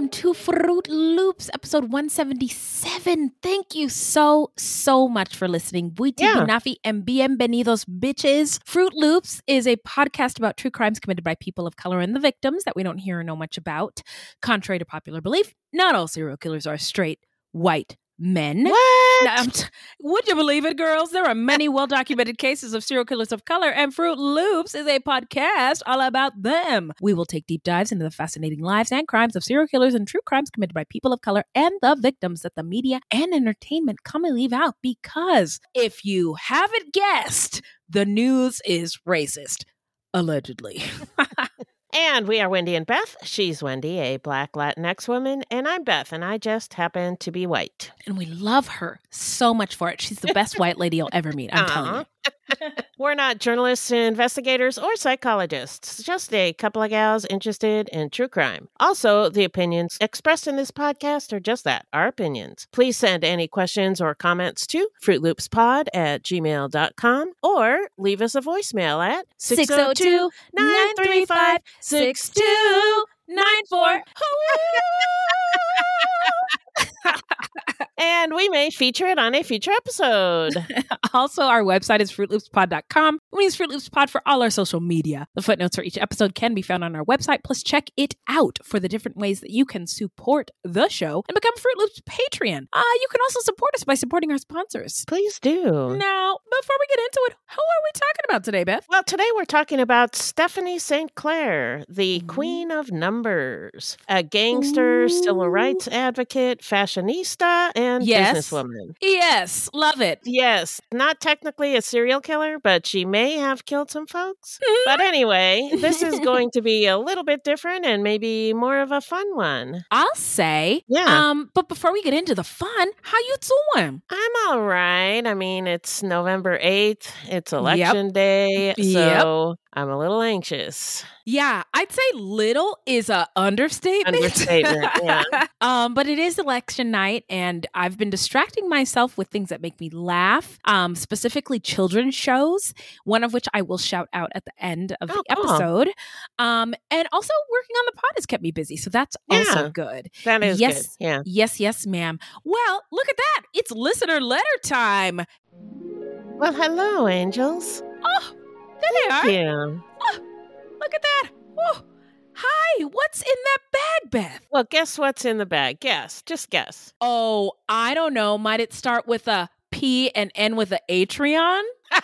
Welcome to Fruit Loops, episode 177. Thank you so, so much for listening. Buiti Yeah. Binafi and bienvenidos, bitches. Fruit Loops is a podcast about true crimes committed by people of color and the victims that we don't hear or know much about. Contrary to popular belief, not all serial killers are straight, white men. What? T- would you believe it, girls? There are many well documented cases of serial killers of color, and Fruit Loops is a podcast all about them. We will take deep dives into the fascinating lives and crimes of serial killers and true crimes committed by people of color and the victims that the media and entertainment commonly leave out. Because if you haven't guessed, the news is racist. Allegedly. And we are Wendy and Beth. She's Wendy, a black Latinx woman, and I'm Beth, and I just happen to be white. and we love her so much for it. She's the best white lady you'll ever meet. I'm telling you. We're not journalists, investigators, or psychologists, just a couple of gals interested in true crime. Also, the opinions expressed in this podcast are just that, our opinions. Please send any questions or comments to fruitloopspod at gmail.com or leave us a voicemail at 602 935 6294. and we may feature it on a future episode. Also, our website is fruitloopspod.com. We use Fruit Loops Pod for all our social media. The footnotes for each episode can be found on our website. Plus, check it out for the different ways that you can support the show and become Fruit Loops Patreon. Uh, you can also support us by supporting our sponsors. Please do. Now, before we get into it, who are we talking about today, Beth? Well, today we're talking about Stephanie St. Clair, the queen of numbers, a gangster, civil rights advocate, fashionista, and Yes. businesswoman. Yes, love it. Yes, not technically a serial killer, but she may have killed some folks. But anyway, this is going to be a little bit different and maybe more of a fun one. I'll say. Yeah. Um, but before we get into the fun, how you doing? I'm all right. I mean, it's November 8th. It's election day. Yep. I'm a little anxious. Yeah, I'd say little is a understatement. Understatement, yeah. um, but it is election night, and I've been distracting myself with things that make me laugh, um, specifically children's shows. One of which I will shout out at the end of Oh, the cool. episode. Um, and also working on the pod has kept me busy, so that's also good. That is Yes. good. Yeah. Yes, yes, ma'am. Well, look at that! It's listener letter time. Well, hello, angels. Oh, there they are. Thank you. Look at that. Oh, hi. What's in that bag, Beth? Well, guess what's in the bag? Guess. Just guess. Oh, I don't know. Might it start with a P and end with a Atreon?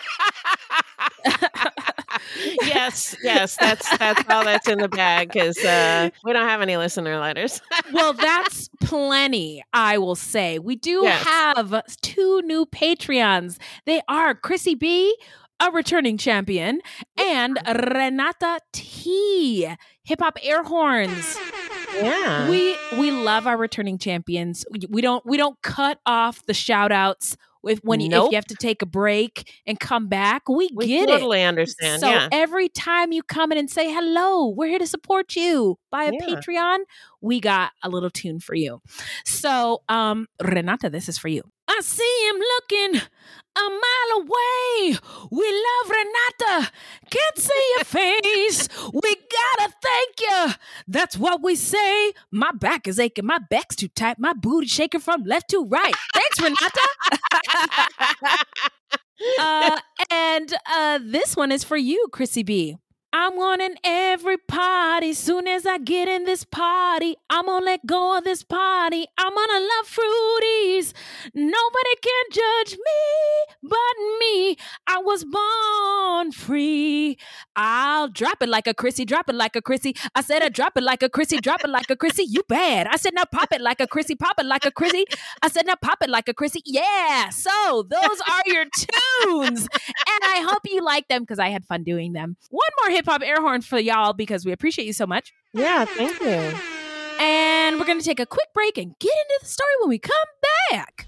yes, yes, that's that's all that's in the bag because uh, we don't have any listener letters. well, that's plenty, I will say. We do Yes. have two new Patreons. They are Chrissy B, a returning champion, and Renata T, hip hop air horns. yeah. We we love our returning champions. We, don't we don't cut off the shout outs if when you, if you have to take a break and come back. We, we get it. totally understand. So yeah. every time you come in and say hello, we're here to support you. by a Yeah. Patreon, we got a little tune for you. So, um, Renata, this is for you. I see him looking a mile away. We love Renata. Can't see your face. We gotta thank you. That's what we say. My back is aching. My back's too tight. My booty shaking from left to right. Thanks, Renata. uh, and uh, this one is for you, Chrissy B. I'm wanting every party. Soon as I get in this party, I'm gonna let go of this party. I'm gonna love fruities. Nobody can judge me but me. I was born free. I'll drop it like a Chrissy, drop it like a Chrissy. I said I drop it like a Chrissy, drop it like a Chrissy. You bad. I said now pop it like a Chrissy, pop it like a Chrissy. I said now pop it like a Chrissy. Yeah. So those are your tunes. And I hope you like them because I had fun doing them. One more hip hop air horn for y'all because we appreciate you so much. Yeah, thank you. And we're going to take a quick break and get into the story when we come back.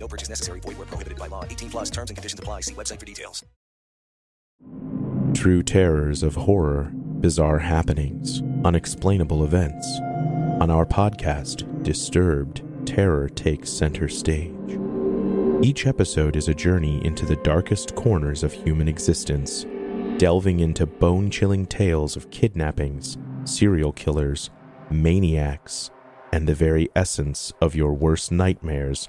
No purchase necessary. Void where prohibited by law. 18 plus terms and conditions apply. See website for details. True terrors of horror, bizarre happenings, unexplainable events. On our podcast, Disturbed, terror takes center stage. Each episode is a journey into the darkest corners of human existence, delving into bone chilling tales of kidnappings, serial killers, maniacs, and the very essence of your worst nightmares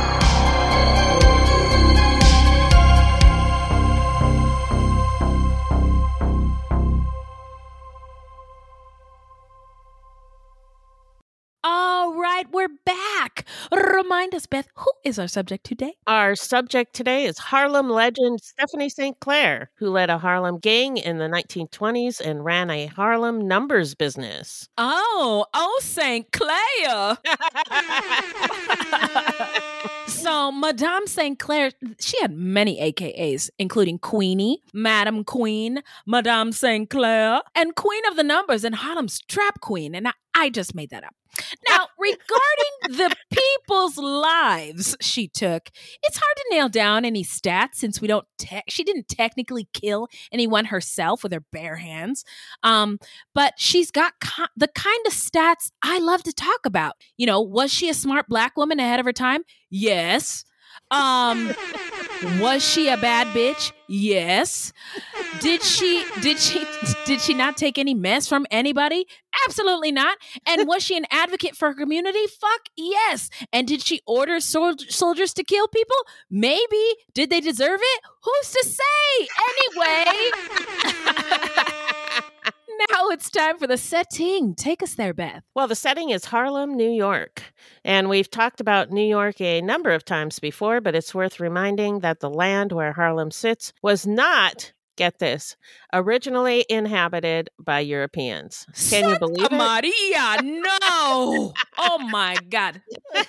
Remind us, Beth, who is our subject today? Our subject today is Harlem legend Stephanie St. Clair, who led a Harlem gang in the 1920s and ran a Harlem numbers business. Oh, oh, St. Clair. so, Madame St. Clair, she had many AKAs, including Queenie, Madame Queen, Madame St. Clair, and Queen of the Numbers and Harlem's Trap Queen. And I, I just made that up. Now, regarding the people's lives she took, it's hard to nail down any stats since we don't. Te- she didn't technically kill anyone herself with her bare hands, um, but she's got ki- the kind of stats I love to talk about. You know, was she a smart black woman ahead of her time? Yes. Um, was she a bad bitch? Yes. Did she did she did she not take any mess from anybody? Absolutely not. And was she an advocate for her community? Fuck yes. And did she order sol- soldiers to kill people? Maybe. Did they deserve it? Who's to say? Anyway. now it's time for the setting. Take us there, Beth. Well, the setting is Harlem, New York. And we've talked about New York a number of times before, but it's worth reminding that the land where Harlem sits was not, get this, originally inhabited by Europeans. Can you believe it? Maria, no. oh my God.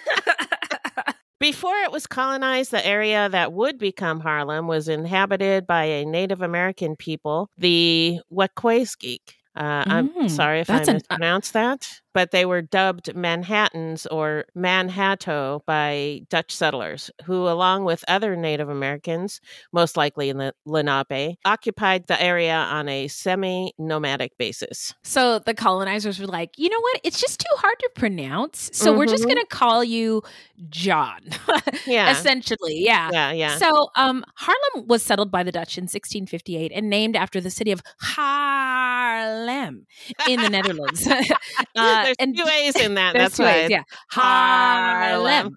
Before it was colonized, the area that would become Harlem was inhabited by a Native American people, the Wekwaskik. Uh, I'm Mm, sorry if I an- uh mispronounced that, but they were dubbed Manhattans or Manhatto by Dutch settlers, who, along with other Native Americans, most likely in the Lenape, occupied the area on a semi nomadic basis. So the colonizers were like, you know what? It's just too hard to pronounce. So we're just Mhm. going to call you John. Yeah. Essentially. Yeah. Yeah, yeah. So um, Harlem was settled by the Dutch in 1658 and named after the city of Haarlem in the Netherlands. Uh, There's and two A's in that. That's why. yeah. Harlem.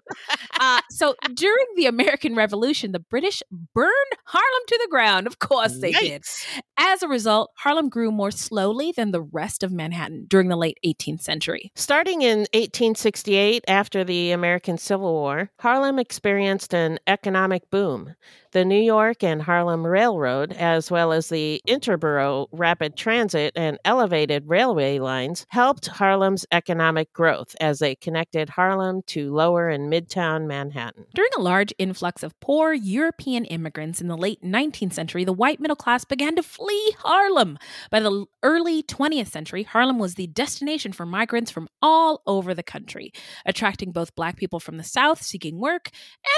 uh, so during the American Revolution, the British burned Harlem to the ground. Of course they did. As a result, Harlem grew more slowly than the rest of Manhattan during the late 18th century. Starting in 1868, after the American Civil War, Harlem experienced an economic boom. The New York and Harlem Railroad, as well as the Interborough Rapid Transit and elevated railway lines, helped Harlem's economic growth as they connected Harlem to lower and midtown Manhattan. During a large influx of poor European immigrants in the late 19th century, the white middle class began to flee Harlem. By the early 20th century, Harlem was the destination for migrants from all over the country, attracting both black people from the South seeking work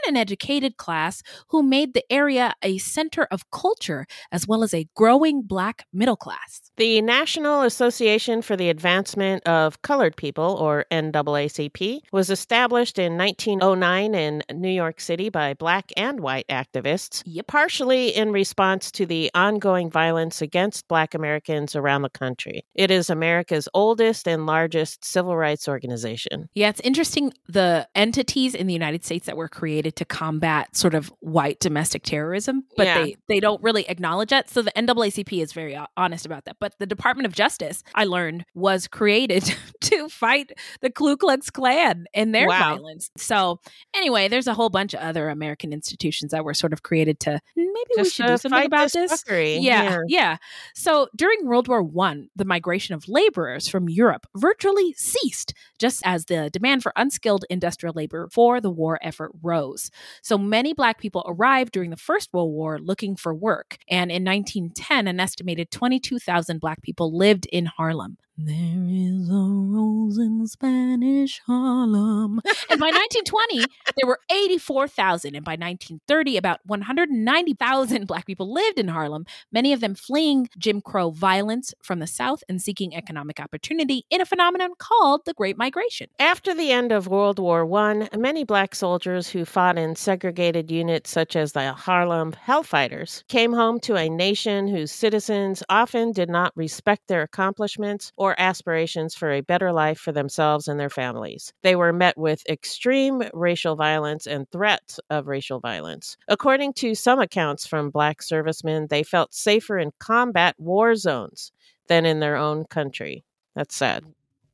and an educated class who made the area a center of culture as well as a growing black middle class. The National Association for the Advancement of Colored People, or NAACP, was established in 1909 in New York City by black and white activists, partially in response to the ongoing violence against black Americans around the country. It is America's oldest and largest civil rights organization. Yeah, it's interesting the entities in the United States that were created to combat sort of white domestic terrorism, but Yeah. they they don't really acknowledge that. So the NAACP is very uh, honest about that. But the Department of Justice, I learned, was created to fight the Ku Klux Klan and their Wow. violence. So anyway, there's a whole bunch of other American institutions that were sort of created to maybe we should do something about this this. Yeah, Yeah. yeah. So during World War One, the migration of laborers from Europe virtually ceased, just as the demand for unskilled industrial labor for the war effort rose. So many Black people arrived during the First World War looking for work, and in 1910, an estimated 22,000 Black people lived in Harlem. There is a rose in Spanish Harlem. and by 1920, there were 84,000. And by 1930, about 190,000 Black people lived in Harlem, many of them fleeing Jim Crow violence from the South and seeking economic opportunity in a phenomenon called the Great Migration. After the end of World War I, many black soldiers who fought in segregated units such as the Harlem Hellfighters came home to a nation whose citizens often did not respect their accomplishments or aspirations for a better life for themselves and their families. They were met with extreme racial violence and threats of racial violence. According to some accounts from black servicemen, they felt safer in combat war zones than in their own country. That's sad.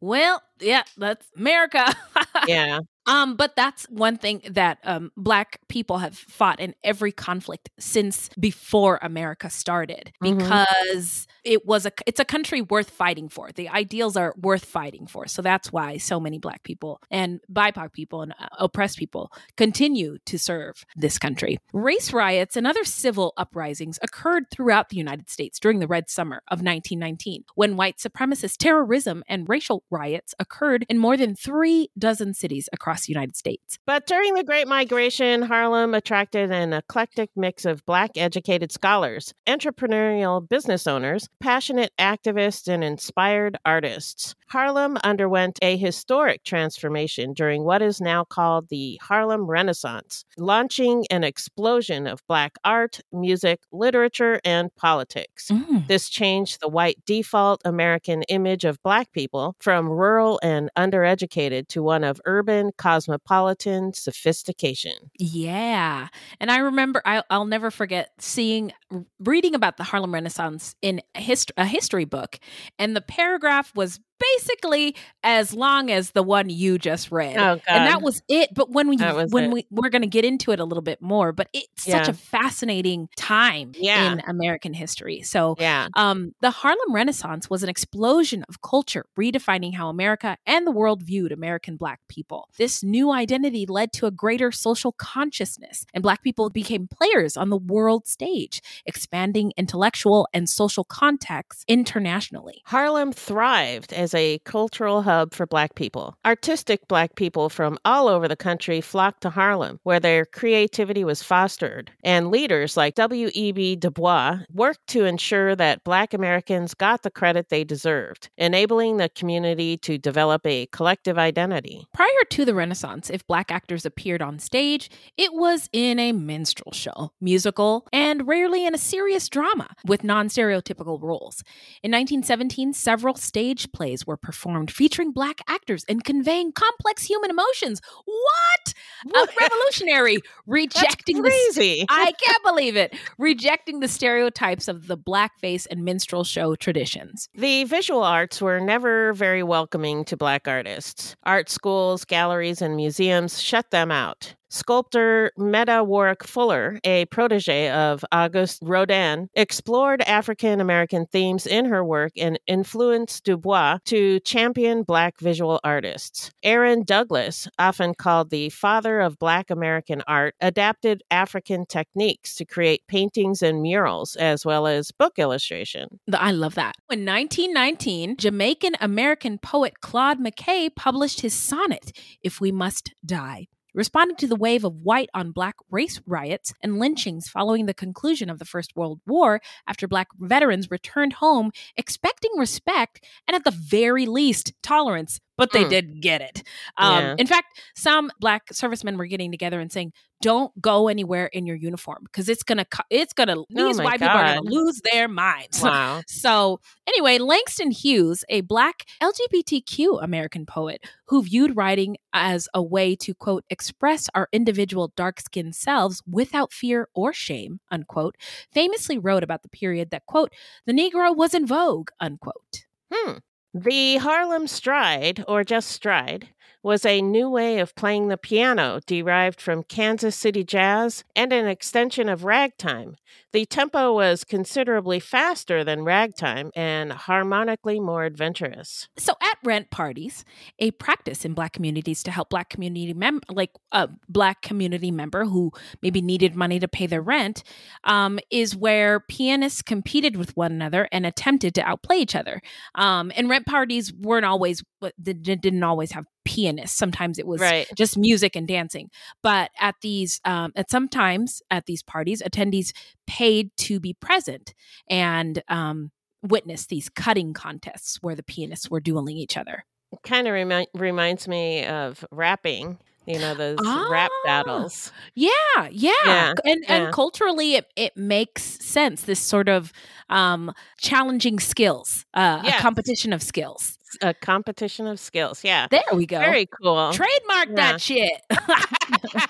Well, yeah, that's America. Yeah. Um, but that's one thing that um, Black people have fought in every conflict since before America started, Mhm. because it was a it's a country worth fighting for. The ideals are worth fighting for. So that's why so many Black people and BIPOC people and uh, oppressed people continue to serve this country. Race riots and other civil uprisings occurred throughout the United States during the Red Summer of 1919, when white supremacist terrorism and racial riots occurred in more than three dozen cities across the United States. But during the Great Migration, Harlem attracted an eclectic mix of Black educated scholars, entrepreneurial business owners, passionate activists, and inspired artists. Harlem underwent a historic transformation during what is now called the Harlem Renaissance, launching an explosion of Black art, music, literature, and politics. Mm. This changed the white default American image of Black people from rural and undereducated to one of urban, cosmopolitan sophistication. Yeah. And I remember, I, I'll never forget seeing, reading about the Harlem Renaissance in hist- a history book. And the paragraph was basically as long as the one you just read. Oh, And that was it. But when we when it. we we're going to get into it a little bit more, but it's such a fascinating time Yeah. in American history. So Yeah. um, the Harlem Renaissance was an explosion of culture, redefining how America and the world viewed American Black people. This new identity led to a greater social consciousness, and Black people became players on the world stage, expanding intellectual and social contexts internationally. Harlem thrived as a cultural hub for Black people. Artistic Black people from all over the country flocked to Harlem, where their creativity was fostered. And leaders like W.E.B. Du Bois worked to ensure that Black Americans got the credit they deserved, enabling the community to develop a collective identity. Prior to the Renaissance, if Black actors appeared on stage, it was in a minstrel show, musical, and rarely in a serious drama with non stereotypical roles. In 1917, several stage plays were performed featuring Black actors and conveying complex human emotions. What? A revolutionary, rejecting the. crazy. I can't believe it. Rejecting the stereotypes of the blackface and minstrel show traditions. The visual arts were never very welcoming to Black artists. Art schools, galleries, and museums shut them out. Sculptor Meta Warrick Fuller, a protege of Auguste Rodin, explored African American themes in her work and influenced Du Bois to champion Black visual artists. Aaron Douglas, often called the father of Black American art, adapted African techniques to create paintings and murals, as well as book illustration. I love that. In 1919, Jamaican American poet Claude McKay published his sonnet, If We Must Die. Responding to the wave of white on black race riots and lynchings following the conclusion of the First World War, after black veterans returned home expecting respect and, at the very least, tolerance, but they Mm. did get it. Um, Yeah. In fact, some black servicemen were getting together and saying, "Don't go anywhere in your uniform because it's gonna, it's gonna, these Oh white people are gonna lose their minds." Wow. So, anyway, Langston Hughes, a black LGBTQ American poet who viewed writing as a way to, quote, express our individual dark skinned selves without fear or shame, unquote, famously wrote about the period that, quote, the Negro was in vogue, unquote. Hmm. The Harlem Stride, or just Stride, was a new way of playing the piano derived from Kansas City jazz and an extension of ragtime. The tempo was considerably faster than ragtime and harmonically more adventurous. So at rent parties, a practice in black communities to help black community mem like a black community member who maybe needed money to pay their rent, um, is where pianists competed with one another and attempted to outplay each other. Um, and rent parties weren't always didn't always have pianists. Sometimes it was Right. just music and dancing. But at these, um, at sometimes at these parties, attendees paid to be present and um, witness these cutting contests where the pianists were dueling each other. Kind of remi- reminds me of rapping, you know, those rap Ah. battles. Yeah, yeah, Yeah, and yeah. and culturally, it it makes sense. This sort of um, challenging skills, uh, Yes. a competition of skills. A competition of skills. Yeah. There we go. Very cool. Trademark Yeah. that shit.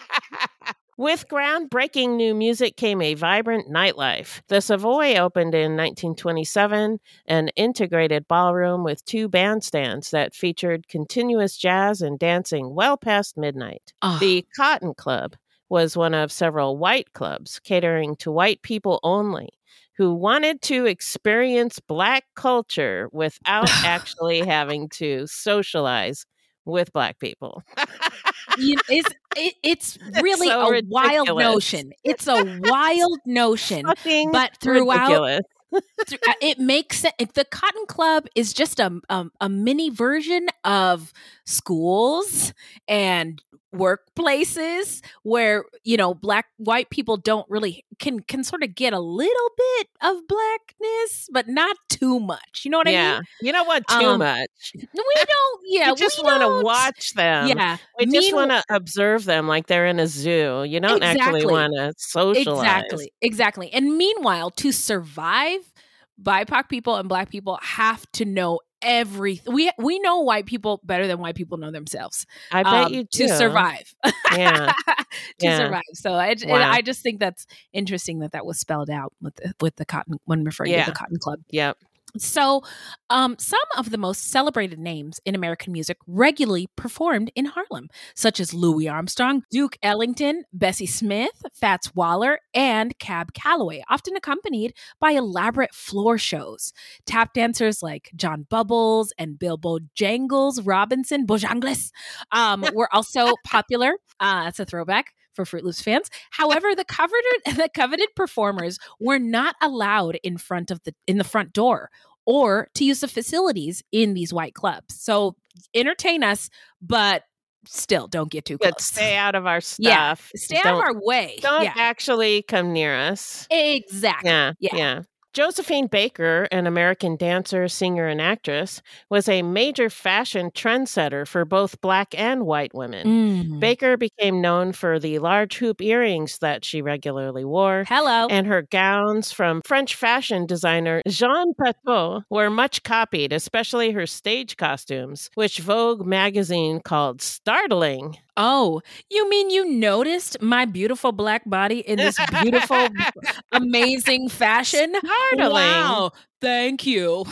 With groundbreaking new music came a vibrant nightlife. The Savoy opened in 1927, an integrated ballroom with two bandstands that featured continuous jazz and dancing well past midnight. Ah, The Cotton Club was one of several white clubs catering to white people only who wanted to experience black culture without actually having to socialize with black people. you- it's it, it's really so a wild notion. It's a wild notion. Fucking But throughout ridiculous. Uh, it makes sense. The Cotton Club is just a, a a mini version of schools and workplaces where you know black white people don't really can can sort of get a little bit of blackness but not too much you know what yeah. i mean You know what? Too Um, much. we don't yeah we just want to watch them. yeah We just want to observe them like they're in a zoo. You don't actually want to socialize. Exactly, exactly. And meanwhile, to survive, BIPOC people and Black people have to know everything. We we know white people better than white people know themselves. I bet um, you do. to survive. Yeah. to Yeah. survive. So I, Wow. I just think that's interesting that that was spelled out with the, with the cotton when referring Yeah. to the Cotton Club. Yep. So, um, some of the most celebrated names in American music regularly performed in Harlem, such as Louis Armstrong, Duke Ellington, Bessie Smith, Fats Waller, and Cab Calloway, often accompanied by elaborate floor shows. Tap dancers like John Bubbles and Bill Bojangles Robinson, Bojangles, um, were also popular. Uh, that's a throwback for Fruit Loops fans. However, the coveted the coveted performers were not allowed in front of the in the front door or to use the facilities in these white clubs. So entertain us, but still don't get too close. But stay out of our Yeah, stuff. Stay out Don't- of our way. Don't yeah. actually come near us. Exactly. Yeah, Yeah. yeah. Josephine Baker, an American dancer, singer, and actress, was a major fashion trendsetter for both black and white women. Mm. Baker became known for the large hoop earrings that she regularly wore. Hello. And her gowns from French fashion designer Jean Patou were much copied, especially her stage costumes, which Vogue magazine called startling. Oh, you mean you noticed my beautiful black body in this beautiful, amazing fashion? Startling. Wow. Thank you.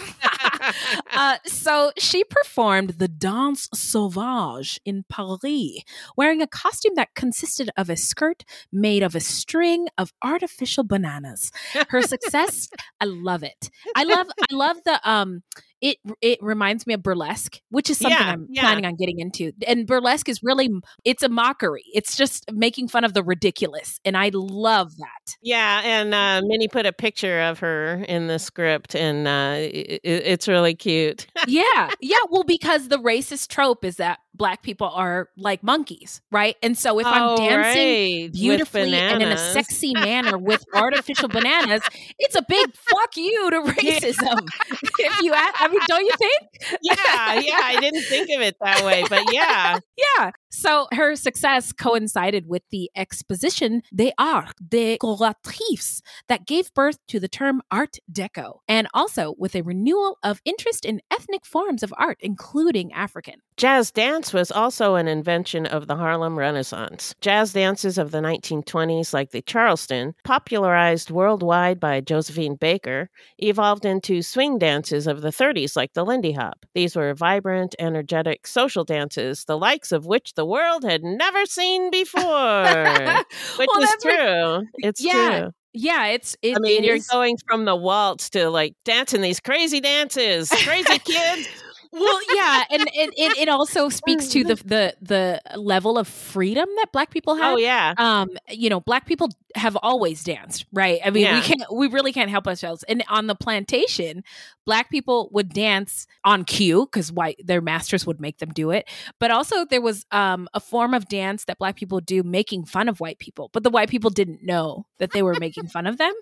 uh, so she performed the Danse Sauvage in Paris, wearing a costume that consisted of a skirt made of a string of artificial bananas. Her success, I love it. I love, I love the um. It it reminds me of burlesque, which is something Yeah, I'm yeah. planning on getting into. And burlesque is really it's a mockery. It's just making fun of the ridiculous, and I love that. Yeah, and uh, Minnie put a picture of her in the script, and uh, i i- it's really cute. yeah, yeah. Well, because the racist trope is that black people are like monkeys, right? And so if I'm Oh, dancing right, beautifully and in a sexy manner with artificial bananas, it's a big fuck you to racism. if you, I don't you think? yeah, yeah, I didn't think of it that way, but yeah, Yeah. So her success coincided with the exposition des arts décoratifs that gave birth to the term Art Deco, and also with a renewal of interest in ethnic forms of art, including African. Jazz dance was also an invention of the Harlem Renaissance. Jazz dances of the 1920s, like the Charleston, popularized worldwide by Josephine Baker, evolved into swing dances of the 30s, like the Lindy Hop. These were vibrant, energetic social dances, the likes of which the world had never seen before. Which Well, is what- true. It's Yeah, true. Yeah, it's it, I mean, it you're is- going from the waltz to like dancing these crazy dances, crazy kids. well, yeah, and it, it, it also speaks to the the the level of freedom that Black people have. Oh yeah, um you know black people have always danced right? I mean Yeah. we can't we really can't help ourselves. And on the plantation black people would dance on cue because white their masters would make them do it. But also there was um a form of dance that black people do making fun of white people but the white people didn't know that they were making fun of them.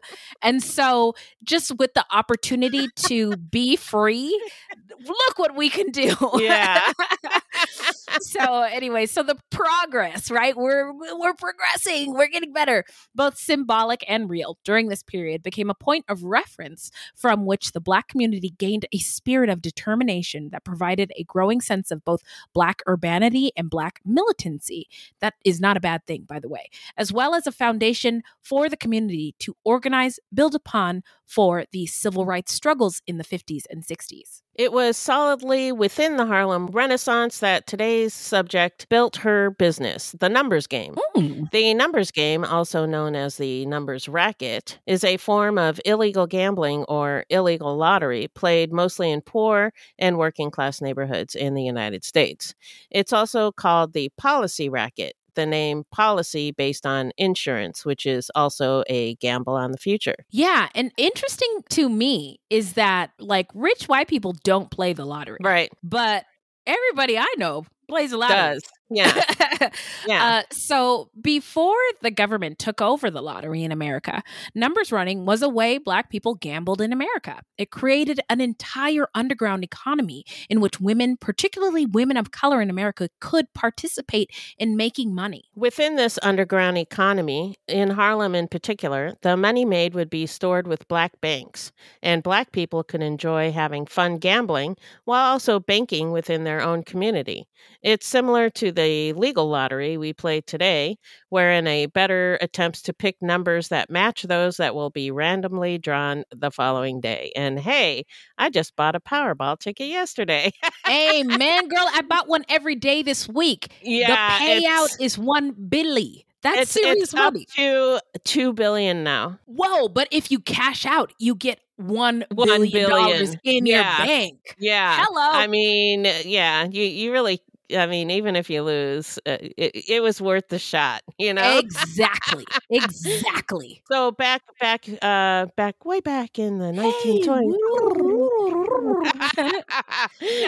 And so just with the opportunity to be free look what we can do. Yeah. so anyway, so the progress, right? We're we're progressing. We're getting better. Both symbolic and real during this period became a point of reference from which the black community gained a spirit of determination that provided a growing sense of both black urbanity and black militancy. That is not a bad thing, by the way, as well as a foundation for the community to organize, build upon for the civil rights struggles in the 50s and 60s. It was solidly within the Harlem Renaissance that today's subject built her business, the numbers game. Hmm. The numbers game, also known as the numbers racket, is a form of illegal gambling or illegal lottery played mostly in poor and working class neighborhoods in the United States. It's also called the policy racket, the name policy based on insurance, which is also a gamble on the future. Yeah, and interesting to me is that like rich white people don't play the lottery, Right. but everybody I know plays the lottery. Does. Yeah. Yeah. Uh, so before the government took over the lottery in America, numbers running was a way Black people gambled in America. It created an entire underground economy in which women, particularly women of color in America, could participate in making money. Within this underground economy, in Harlem in particular, the money made would be stored with black banks, and black people could enjoy having fun gambling while also banking within their own community. It's similar to the legal lottery we play today, wherein a better attempts to pick numbers that match those that will be randomly drawn the following day. And hey, I just bought a Powerball ticket yesterday. hey, man, girl, I bought one every day this week. yeah, the payout is one billy. That's it's, serious it's up money. to two billion now. Whoa! But if you cash out, you get one One billion dollars in Yeah. your bank. Yeah. Hello. I mean, yeah, you you really. I mean, even if you lose, uh, it, it was worth the shot. You know. Exactly. exactly. So back, back, uh, back, way back in the Hey, 1920s,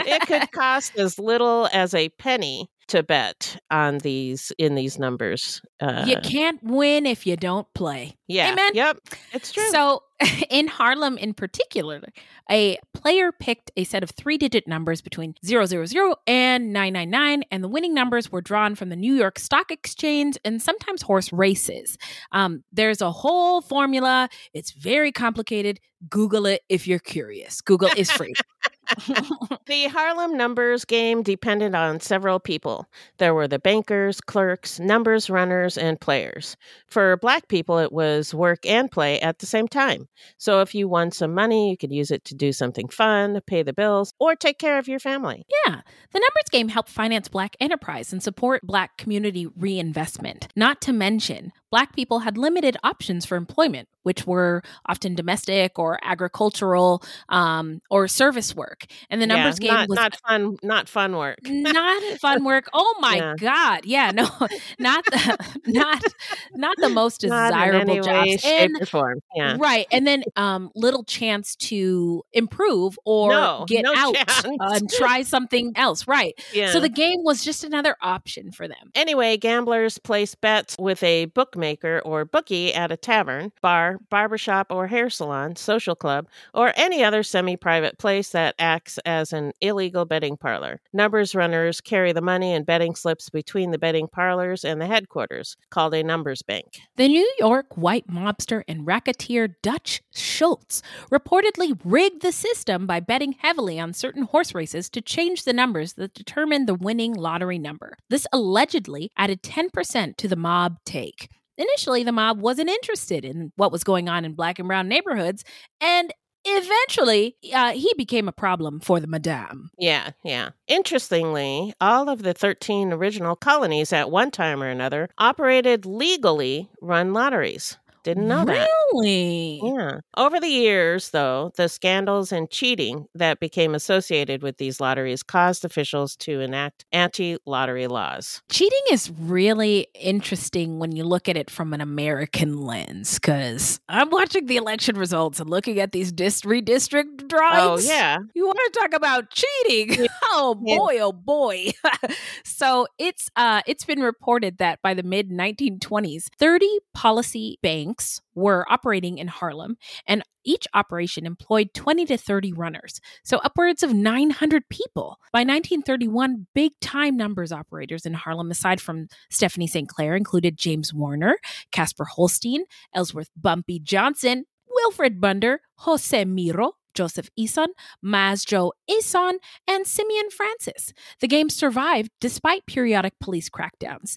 it could cost as little as a penny to bet on these in these numbers. Uh, you can't win if you don't play. yeah, Amen. yep, it's true. So, in Harlem in particular, a player picked a set of three digit numbers between 000 and 999, and the winning numbers were drawn from the New York Stock Exchange and sometimes horse races. Um, there's a whole formula, it's very complicated. Google it if you're curious. Google is free. The Harlem numbers game depended on several people. There were the bankers, clerks, numbers runners, and players. For black people, it was work and play at the same time. So if you won some money, you could use it to do something fun, pay the bills, or take care of your family. Yeah. The numbers game helped finance Black enterprise and support Black community reinvestment. Not to mention, Black people had limited options for employment, which were often domestic or agricultural um, or service work. And the numbers yeah, game not, was not fun, not fun work. not fun work. Oh my Yeah. god. Yeah, no. Not the not not the most Not desirable way, jobs. shape, And or form. Yeah. Right. And then um little chance to improve or No, get no out chance. and try something else. Right. Yeah. So the game was just another option for them. Anyway, gamblers place bets with a bookmaker or bookie at a tavern, bar, barbershop or hair salon, social club, or any other semi private place that acts as an illegal betting parlor. Numbers runners carry the money and betting slips between the betting parlors and the headquarters, called a numbers bank. The New York white mobster and racketeer Dutch Schultz reportedly rigged the system by betting heavily on certain horse races to change the numbers that determined the winning lottery number. This allegedly added 10% to the mob take. Initially, the mob wasn't interested in what was going on in black and brown neighborhoods, and eventually, uh, he became a problem for the madame. Yeah, yeah. Interestingly, all of the 13 original colonies at one time or another operated legally run lotteries. Didn't know that. Really? Yeah. Over the years, though, the scandals and cheating that became associated with these lotteries caused officials to enact anti lottery laws. Cheating is really interesting when you look at it from an American lens because I'm watching the election results and looking at these dis- redistrict drawings. Oh, yeah. You want to talk about cheating? Oh boy, oh boy. so it's uh it's been reported that by the mid 1920s, 30 policy banks were operating in Harlem and each operation employed 20 to 30 runners. So upwards of 900 people. By 1931, big time numbers operators in Harlem aside from Stephanie St. Clair included James Warner, Casper Holstein, Ellsworth Bumpy Johnson, Wilfred Brunder, Jose Miro, Joseph Eason, Masjo Eason, and Simeon Francis. The game survived despite periodic police crackdowns.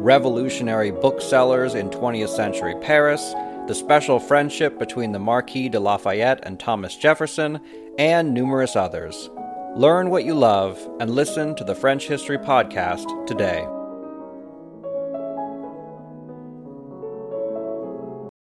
revolutionary booksellers in 20th century Paris, the special friendship between the Marquis de Lafayette and Thomas Jefferson, and numerous others. Learn what you love and listen to the French History Podcast today.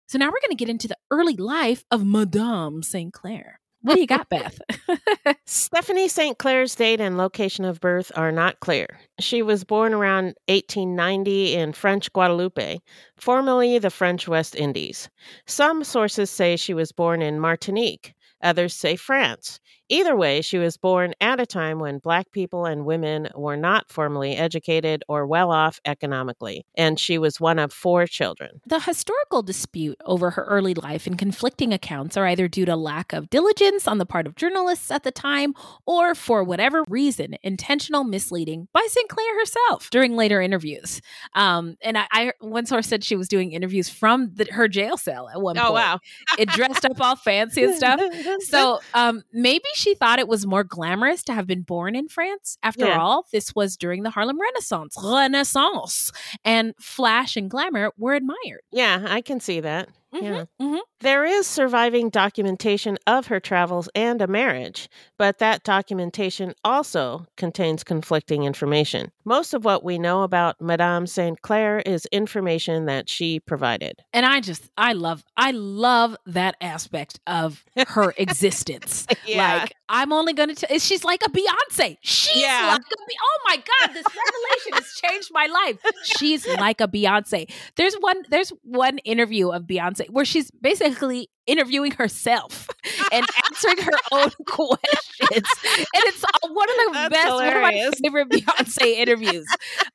So now we're going to get into the early life of Madame St. Clair. What do you got, Beth? Stephanie St. Clair's date and location of birth are not clear. She was born around 1890 in French Guadeloupe, formerly the French West Indies. Some sources say she was born in Martinique, others say France. Either way, she was born at a time when Black people and women were not formally educated or well off economically, and she was one of four children. The historical dispute over her early life and conflicting accounts are either due to lack of diligence on the part of journalists at the time or, for whatever reason, intentional misleading by St. Clair herself during later interviews. Um, and I, I, one source said she was doing interviews from the, her jail cell at one Oh, point. Oh, wow. it dressed up all fancy and stuff. So um, maybe she thought it was more glamorous to have been born in France. After Yeah. all, this was during the Harlem Renaissance. Renaissance. And flash and glamour were admired. yeah, I can see that. Yeah. Mhm. There is surviving documentation of her travels and a marriage, but that documentation also contains conflicting information. Most of what we know about Madame St. Clair is information that she provided. And I just, I love, I love that aspect of her existence. Yeah. Like, I'm only going to, she's like a Beyonce. She's Yeah. like a, Be- oh my God, this revelation has changed my life. She's like a Beyonce. There's one, there's one interview of Beyonce where she's basically interviewing herself and answering her own questions. And it's one of the That's best, one of my favorite Beyonce interviews.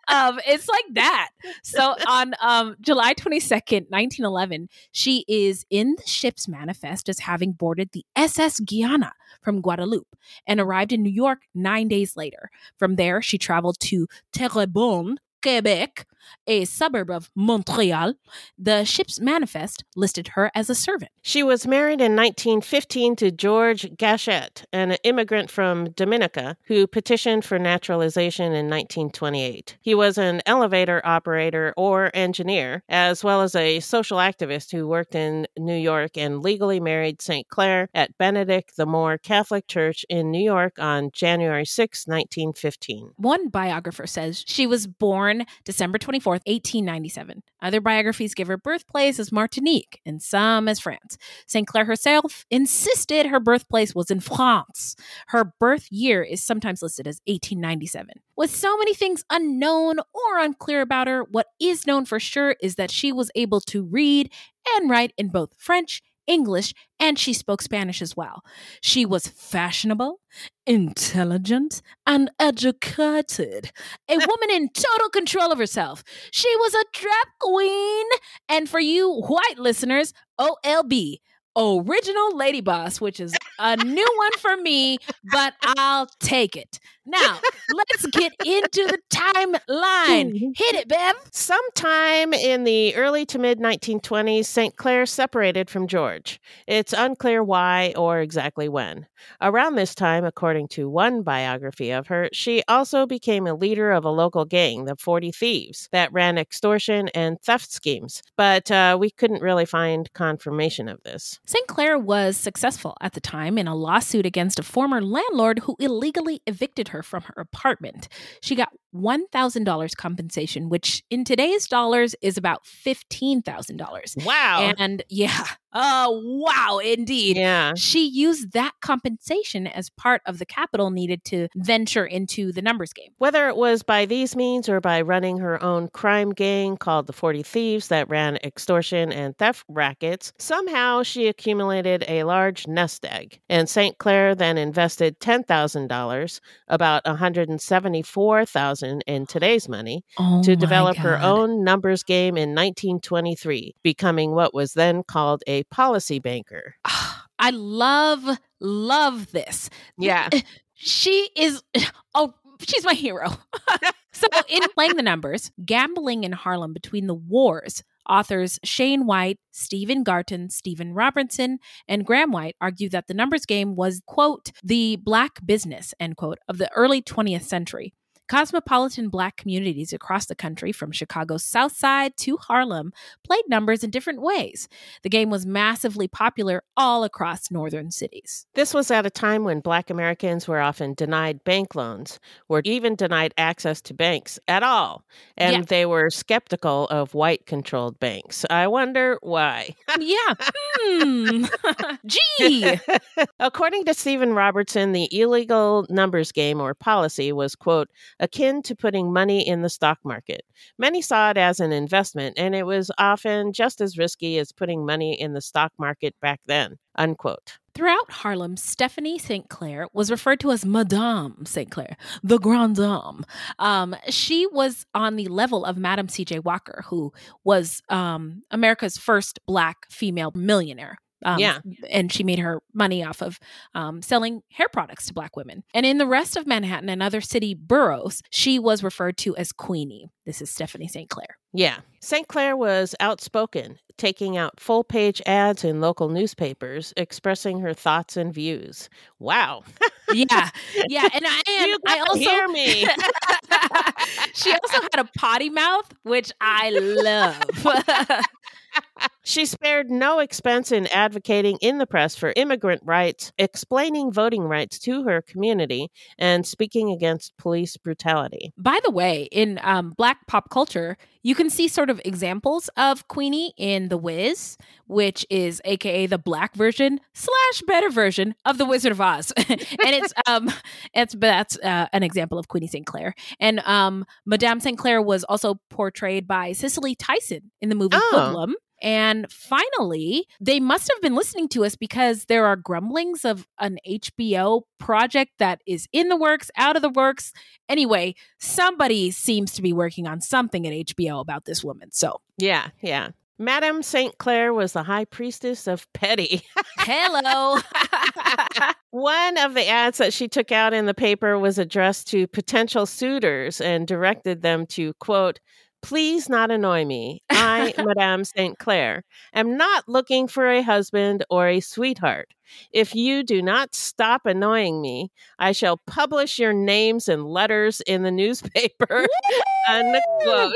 Um, it's like that. So on um, July 22nd, 1911, she is in the ship's manifest as having boarded the SS Guiana from Guadeloupe and arrived in New York nine days later. From there, she traveled to Terrebonne, Quebec, a suburb of Montreal. The ship's manifest listed her as a servant. She was married in 1915 to George Gachette, an immigrant from Dominica who petitioned for naturalization in 1928. He was an elevator operator or engineer, as well as a social activist who worked in New York and legally married St. Clair at Benedict the Moor Catholic Church in New York on January 6, 1915. One biographer says she was born December 24th, 1897. Other biographies give her birthplace as Martinique and some as France. St. Clair herself insisted her birthplace was in France. Her birth year is sometimes listed as 1897. With so many things unknown or unclear about her, what is known for sure is that she was able to read and write in both French, English, and she spoke Spanish as well. She was fashionable, intelligent, and educated. A woman in total control of herself. She was a trap queen. And for you white listeners, OLB. Original Lady Boss, which is a new one for me, but I'll take it. Now, let's get into the timeline. Hit it, Bev. Sometime in the early to mid 1920s, St. Clair separated from George. It's unclear why or exactly when. Around this time, according to one biography of her, she also became a leader of a local gang, the 40 Thieves, that ran extortion and theft schemes, but uh, we couldn't really find confirmation of this. St. Clair was successful at the time in a lawsuit against a former landlord who illegally evicted her from her apartment. She got $1,000 compensation, which in today's dollars is about $15,000. Wow. And yeah, oh, wow, indeed. yeah. She used that compensation as part of the capital needed to venture into the numbers game. Whether it was by these means or by running her own crime gang called the 40 Thieves that ran extortion and theft rackets, somehow she accumulated a large nest egg. And St. Clair then invested $10,000, about $174,000 in today's money Oh to develop her own numbers game in 1923, becoming what was then called a policy banker. Ah, I love, love this. Yeah. Eh, she is, eh, oh, she's my hero. so, in playing the numbers, gambling in Harlem between the wars, authors Shane White, Stephen Garton, Stephen Robertson, and Graham White argue that the numbers game was, quote, the black business, end quote, of the early 20th century. Cosmopolitan black communities across the country, from Chicago's South Side to Harlem, played numbers in different ways. The game was massively popular all across northern cities. This was at a time when Black Americans were often denied bank loans, were even denied access to banks at all, and Yeah. they were skeptical of white controlled banks. I wonder why. yeah. Hmm. Gee. According to Stephen Robertson, the illegal numbers game or policy was, quote, akin to putting money in the stock market. Many saw it as an investment, and it was often just as risky as putting money in the stock market back then, unquote. Throughout Harlem, Stephanie St. Clair was referred to as Madame St. Clair, the Grande Dame. Um, she was on the level of Madame C.J. Walker, who was um, America's first black female millionaire. Um, Yeah. And she made her money off of um, selling hair products to black women. And in the rest of Manhattan and other city boroughs, she was referred to as Queenie. This is Stephanie St. Clair. Yeah. St. Clair was outspoken, taking out full page ads in local newspapers expressing her thoughts and views. Wow. Yeah. Yeah. And I am. you I also hear me. she also had a potty mouth, which I love. She spared no expense in advocating in the press for immigrant rights, explaining voting rights to her community, and speaking against police brutality. By the way, in um, Black pop culture, you can see sort of examples of Queenie in The Wiz, which is AKA the black version slash better version of The Wizard of Oz, and it's um, it's that's uh, an example of Queenie St. Clair, and um, Madame St. Clair was also portrayed by Cicely Tyson in the movie Oh. Hoodlum. And finally, they must have been listening to us because there are grumblings of an HBO project that is in the works, out of the works. Anyway, somebody seems to be working on something at HBO about this woman. So, Yeah, yeah. Madame St. Clair was the high priestess of petty. hello. One of the ads that she took out in the paper was addressed to potential suitors and directed them to, quote, Please not annoy me. I, Madame St. Clair, am not looking for a husband or a sweetheart. If you do not stop annoying me, I shall publish your names and letters in the newspaper. I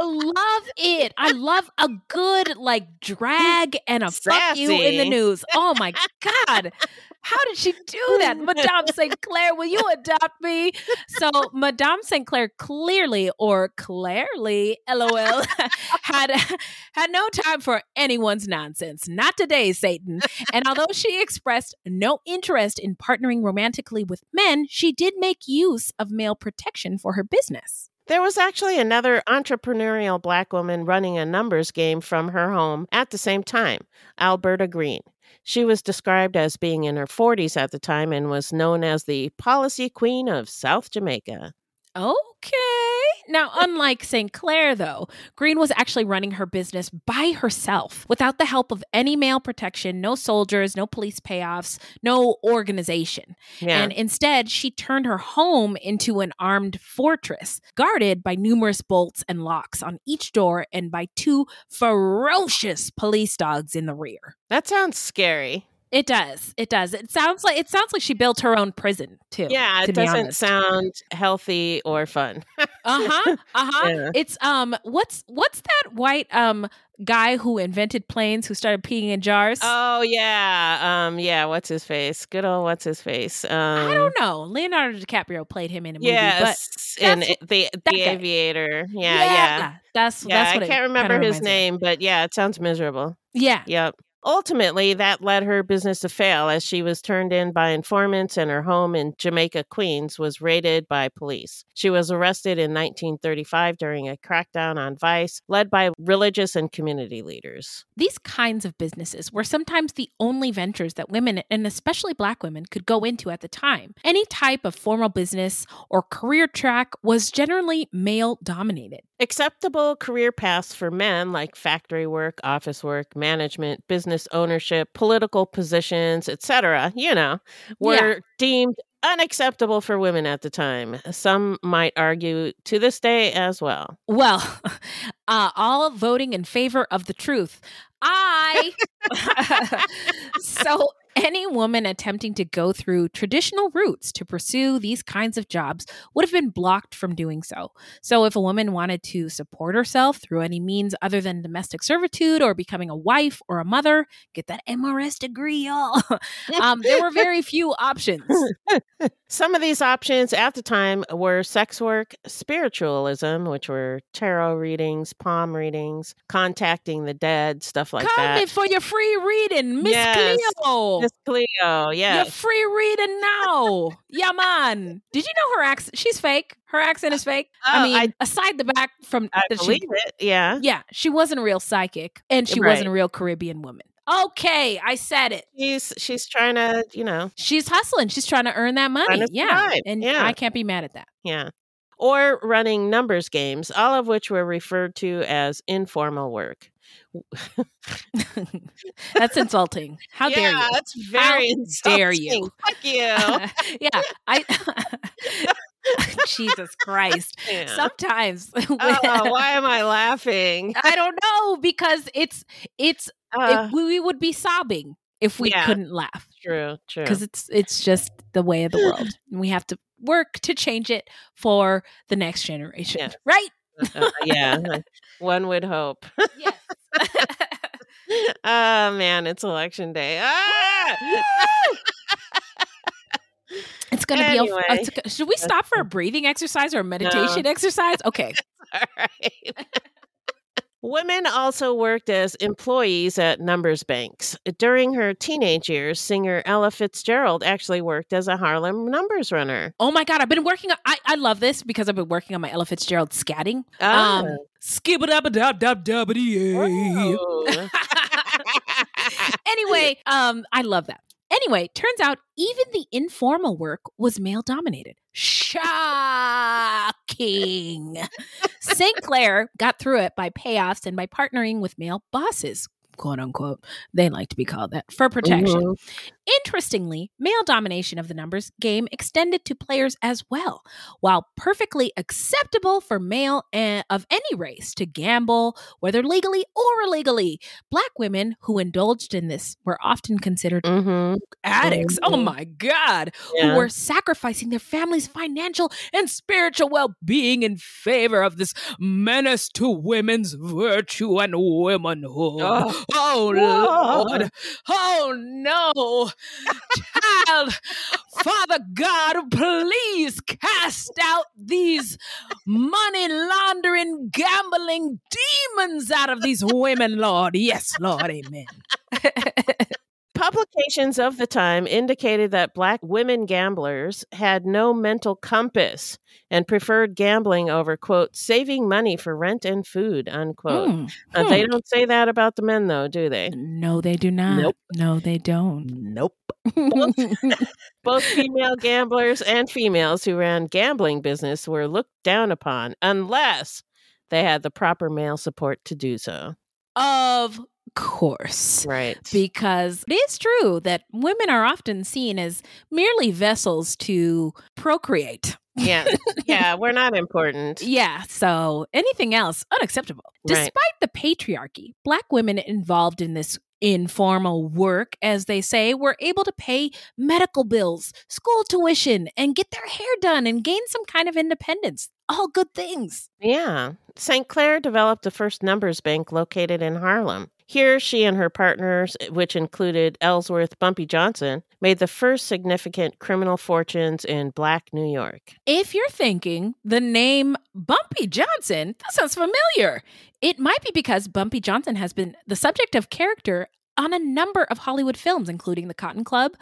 love it. I love a good like drag and a fuck you in the news. Oh my god. How did she do that? Madame St. Clair, will you adopt me? So Madame St. Clair clearly or clearly, LOL, had had no time for anyone's nonsense. Not today, Satan. And although she expressed no interest in partnering romantically with men, she did make use of male protection for her business. There was actually another entrepreneurial black woman running a numbers game from her home at the same time, Alberta Green. She was described as being in her 40s at the time and was known as the policy queen of South Jamaica. Okay. Now, unlike St. Clair, though, Green was actually running her business by herself without the help of any male protection, no soldiers, no police payoffs, no organization. Yeah. And instead, she turned her home into an armed fortress, guarded by numerous bolts and locks on each door and by two ferocious police dogs in the rear. that sounds scary. It does. It does. It sounds like it sounds like she built her own prison too. Yeah, it be doesn't sound healthy or fun. uh-huh uh-huh Yeah. it's um what's what's that white um guy who invented planes who started peeing in jars oh yeah. Um yeah, what's his face? Good old what's his face? Um i don't know leonardo dicaprio played him in a movie Yes, in the the aviator. but Yeah, yeah. that's Yeah, that's what I can't remember his reminds me name, but yeah, it sounds miserable. yeah Yep. Ultimately, that led her business to fail as she was turned in by informants and her home in Jamaica, Queens was raided by police. She was arrested in 1935 during a crackdown on vice led by religious and community leaders. These kinds of businesses were sometimes the only ventures that women, and especially black women, could go into at the time. Any type of formal business or career track was generally male dominated. Acceptable career paths for men like factory work, office work, management, business ownership, political positions, etc., you know, were Yeah. deemed unacceptable for women at the time. Some might argue to this day as well. Well, uh, all voting in favor of the truth. I. so, any woman attempting to go through traditional routes to pursue these kinds of jobs would have been blocked from doing so. So, if a woman wanted to support herself through any means other than domestic servitude or becoming a wife or a mother, get that MRS degree, y'all. um, there were very few options. Some of these options at the time were sex work, spiritualism, which were tarot readings, palm readings, contacting the dead, stuff like Call that. me for your free reading, Miss Yes. Cleo. Miss Cleo, yeah. You're free reading now. yeah, man. Did you know her accent? She's fake. Her accent is fake. I Oh, mean, I- aside the back from I that she- believe it. Yeah. yeah, she wasn't a real psychic, and she Right. wasn't a real Caribbean woman. Okay, I said it. She's she's trying to, you know, She's hustling. She's trying to earn that money. Yeah, and Yeah. I can't be mad at that. yeah. Or running numbers games, all of which were referred to as informal work. That's insulting. How dare you? That's very How dare you. Fuck you. yeah, I. Jesus Christ. Yeah. Sometimes, when- oh, why am I laughing? I don't know because it's it's Uh, we, we would be sobbing if we yeah. couldn't laugh true, true. because it's it's just the way of the world and we have to work to change it for the next generation Yeah. right Uh, yeah, one would hope. yes oh man, it's election day. Ah! it's gonna be a, Anyway. it's- should we stop for a breathing exercise or a meditation exercise okay All right. Women also worked as employees at numbers banks. During her teenage years, singer Ella Fitzgerald actually worked as a Harlem numbers runner. oh my god i've been working on, I, I love this because i've been working on my ella fitzgerald scatting um skip it up a dub dub dub Oh. anyway, um, I love that. Anyway, turns out even the informal work was male dominated. Shocking. St. Clair got through it by payoffs and by partnering with male bosses, quote unquote. They like to be called that for protection. Mhm. Interestingly, male domination of the numbers game extended to players as well. While perfectly acceptable for male eh, of any race to gamble, whether legally or illegally, black women who indulged in this were often considered Mhm. addicts. Oh Mhm. my God. Yeah. Who were sacrificing their family's financial and spiritual well being in favor of this menace to women's virtue and womanhood. Oh. Oh, Lord. Oh, no. Child, Father God, please cast out these money laundering, gambling demons out of these women, Lord. Yes, Lord. Amen. Publications of the time indicated that black women gamblers had no mental compass and preferred gambling over, quote, saving money for rent and food, unquote. Hmm. Uh, Hmm. they don't say that about the men, though, do they? No, they do not. Nope. No, they don't. Nope. Both female gamblers and females who ran gambling business were looked down upon unless they had the proper male support to do so. of course. Right. Because it is true that women are often seen as merely vessels to procreate. yeah. Yeah. We're not important. Yeah, so anything else unacceptable. Right. Despite the patriarchy, black women involved in this informal work, as they say, were able to pay medical bills, school tuition, and get their hair done and gain some kind of independence. All good things. Yeah. St. Clair developed the first numbers bank located in Harlem. Here, she and her partners, eh, which included Ellsworth Bumpy Johnson, made the first significant criminal fortunes in Black New York. If you're thinking the name Bumpy Johnson, that sounds familiar. It might be because Bumpy Johnson has been the subject of character on a number of Hollywood films, including The Cotton Club,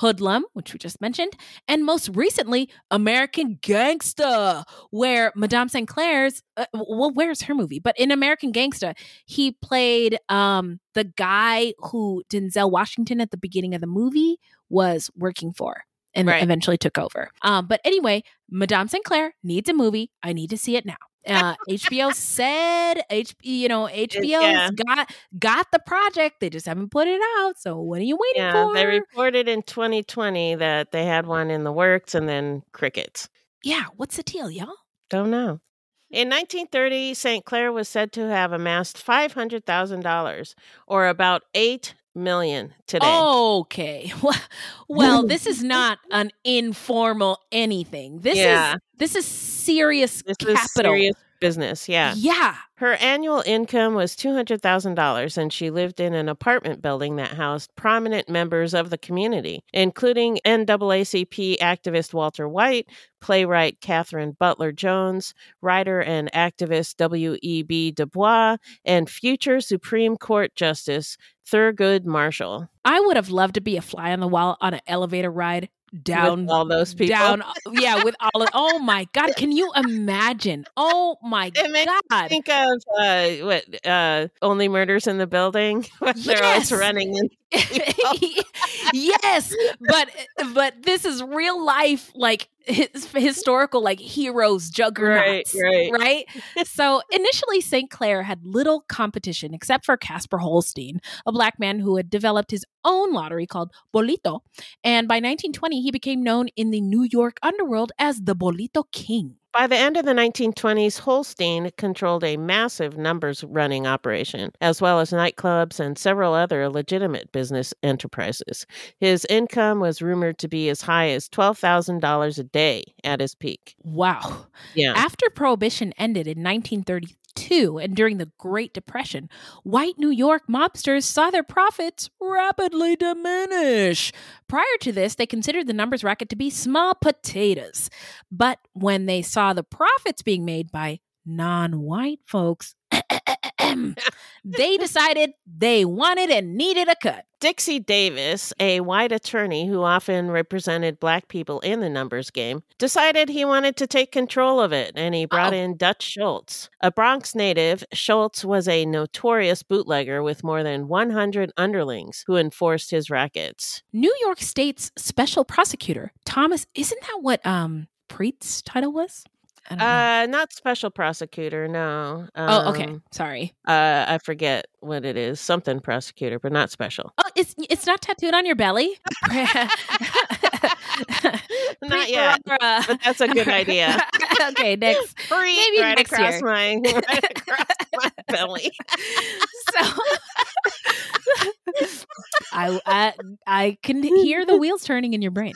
Hoodlum, which we just mentioned, and most recently, American Gangsta, where Madame St. Clair's, uh, well, where's her movie? But in American Gangsta, he played um, the guy who Denzel Washington at the beginning of the movie was working for and Right. eventually took over. Um, but anyway, Madame St. Clair needs a movie. I need to see it now. Uh, HBO said, H, you know, HBO's yeah. got got the project. They just haven't put it out. So what are you waiting Yeah, for? they reported in 2020 that they had one in the works and then crickets. yeah, what's the deal, y'all? Don't know. In 1930, St. Clair was said to have amassed $500,000 or about 8 million today. Okay. Well, this is not an informal anything. This Yeah. is this is serious this capital. is serious business. Yeah. Yeah. Her annual income was $200,000, and she lived in an apartment building that housed prominent members of the community, including NAACP activist Walter White, playwright Catherine Butler Jones, writer and activist W.E.B. Du Bois, and future Supreme Court Justice Thurgood Marshall. I would have loved to be a fly on the wall on an elevator ride down With all those people. down yeah with all of oh my god can you imagine oh my god Think of uh, what uh, only murders in the building. when They're always running in. yes but but this is real life like his, historical like heroes juggernauts right. right. so initially st clair had little competition except for casper holstein a black man who had developed his own lottery called bolita. And by 1920 he became known in the new york underworld as the bolita king By the end of the 1920s, Holstein controlled a massive numbers running operation, as well as nightclubs and several other legitimate business enterprises. His income was rumored to be as high as $12,000 a day at his peak. wow Yeah. After Prohibition ended in 1932 and during the Great Depression, white New York mobsters saw their profits rapidly diminish. Prior to this, they considered the numbers racket to be small potatoes. But when they saw the profits being made by non white folks, they decided they wanted and needed a cut. Dixie Davis, a white attorney who often represented black people in the numbers game, decided he wanted to take control of it and he brought Oh. in Dutch Schultz. A Bronx native, Schultz was a notorious bootlegger with more than 100 underlings who enforced his rackets. New York State's special prosecutor, Thomas, isn't that what um Preet's title was? I don't know. Uh, not special prosecutor, no. oh, okay. Um, Sorry. Uh, I forget what it is. Something prosecutor, but not special. Oh, it's it's not tattooed on your belly. Not yet, but that's a good idea. okay, next. Free Maybe right next across year. my right across my belly. So I, I I can hear the wheels turning in your brain.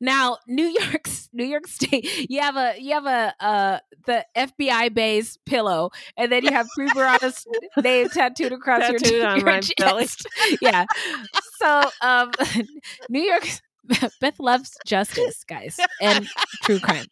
Now, New York's New York State, you have a you have a uh the FBI base pillow, and then you have Preet Bharara's name tattooed across your, Tattooed on your my belly. chest. Yeah. So, um, New York, Beth loves justice, guys, and true crime.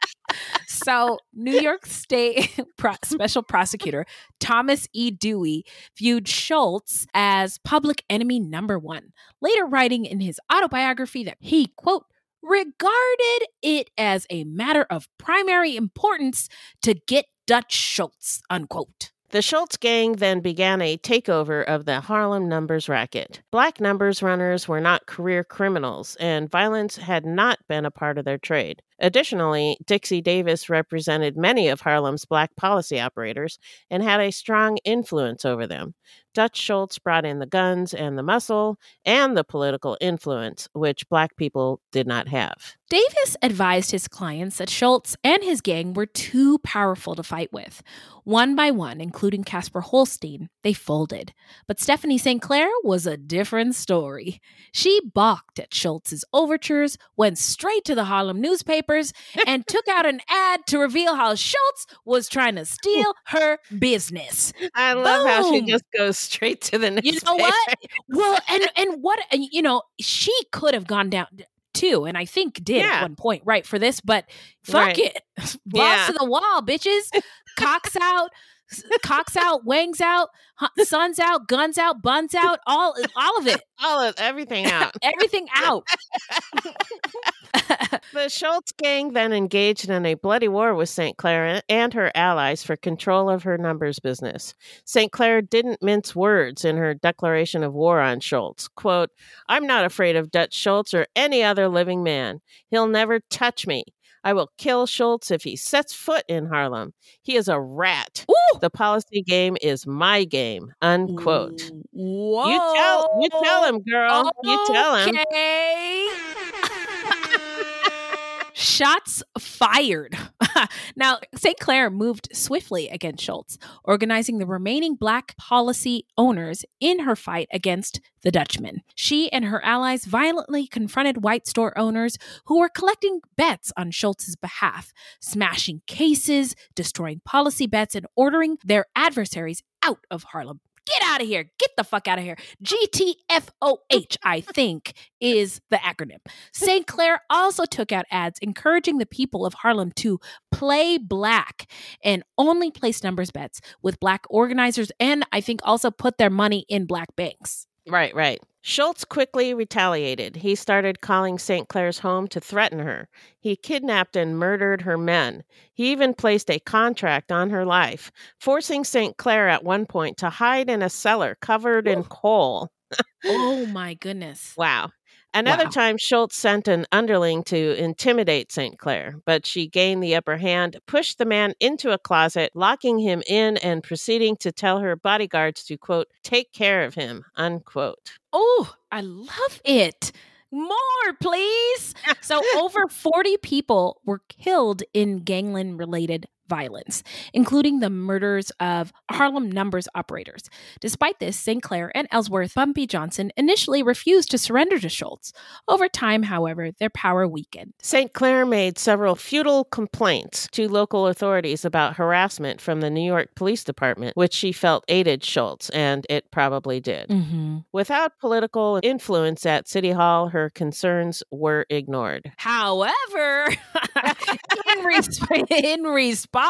So, New York State pro- Special Prosecutor Thomas E. Dewey viewed Schultz as public enemy number one, later writing in his autobiography that he, quote, regarded it as a matter of primary importance to get Dutch Schultz, unquote. The Schultz gang then began a takeover of the Harlem numbers racket. Black numbers runners were not career criminals, and violence had not been a part of their trade. Additionally, Dixie Davis represented many of Harlem's black policy operators and had a strong influence over them. Dutch Schultz brought in the guns and the muscle and the political influence, which black people did not have. Davis advised his clients that Schultz and his gang were too powerful to fight with. One by one, including Casper Holstein, they folded. But Stephanie St. Clair was a different story. She balked at Schultz's overtures, went straight to the Harlem newspapers, and took out an ad to reveal how Schultz was trying to steal her business. I love how she just goes straight to the next You know what? Well, and and what uh, you know, she could have gone down too, and I think did Yeah. at one point, right, for this, but fuck Right. it. Balls Yeah. to the wall, bitches. Cocks out, Cocks out, wangs out, suns out, guns out, buns out, all all of it. All of everything out. Everything out. The Schultz gang then engaged in a bloody war with St. Clair and her allies for control of her numbers business. St. Clair didn't mince words in her declaration of war on Schultz. Quote, I'm not afraid of Dutch Schultz or any other living man. He'll never touch me. I will kill Schultz if he sets foot in Harlem. He is a rat. Ooh. The policy game is my game. Unquote. Whoa. You tell you tell him, girl. You tell him. Shots fired. now, St. Clair moved swiftly against Schultz, organizing the remaining black policy owners in her fight against the Dutchman. She and her allies violently confronted white store owners who were collecting bets on Schultz's behalf, smashing cases, destroying policy bets, and ordering their adversaries out of Harlem. Get out of here. Get the fuck out of here. GTFOH, I think, is the acronym. St. Clair also took out ads encouraging the people of Harlem to play black and only place numbers bets with black organizers and I think also put their money in black banks. Right, right. Schultz quickly retaliated. He started calling St. Clair's home to threaten her. He kidnapped and murdered her men. He even placed a contract on her life, forcing St. Clair at one point to hide in a cellar covered in coal. Oh my goodness. Wow. Another Wow. time, Schultz sent an underling to intimidate St. Clair, but she gained the upper hand, pushed the man into a closet, locking him in, and proceeding to tell her bodyguards to, quote, take care of him, unquote. Oh, I love it. More, please. So, over 40 people were killed in gangland related violence, including the murders of Harlem numbers operators. Despite this, St. Clair and Ellsworth Bumpy Johnson initially refused to surrender to Schultz. Over time, however, their power weakened. St. Clair made several futile complaints to local authorities about harassment from the New York Police Department, which she felt aided Schultz, and it probably did. Mm-hmm. Without political influence at City Hall, her concerns were ignored. However, in, in response,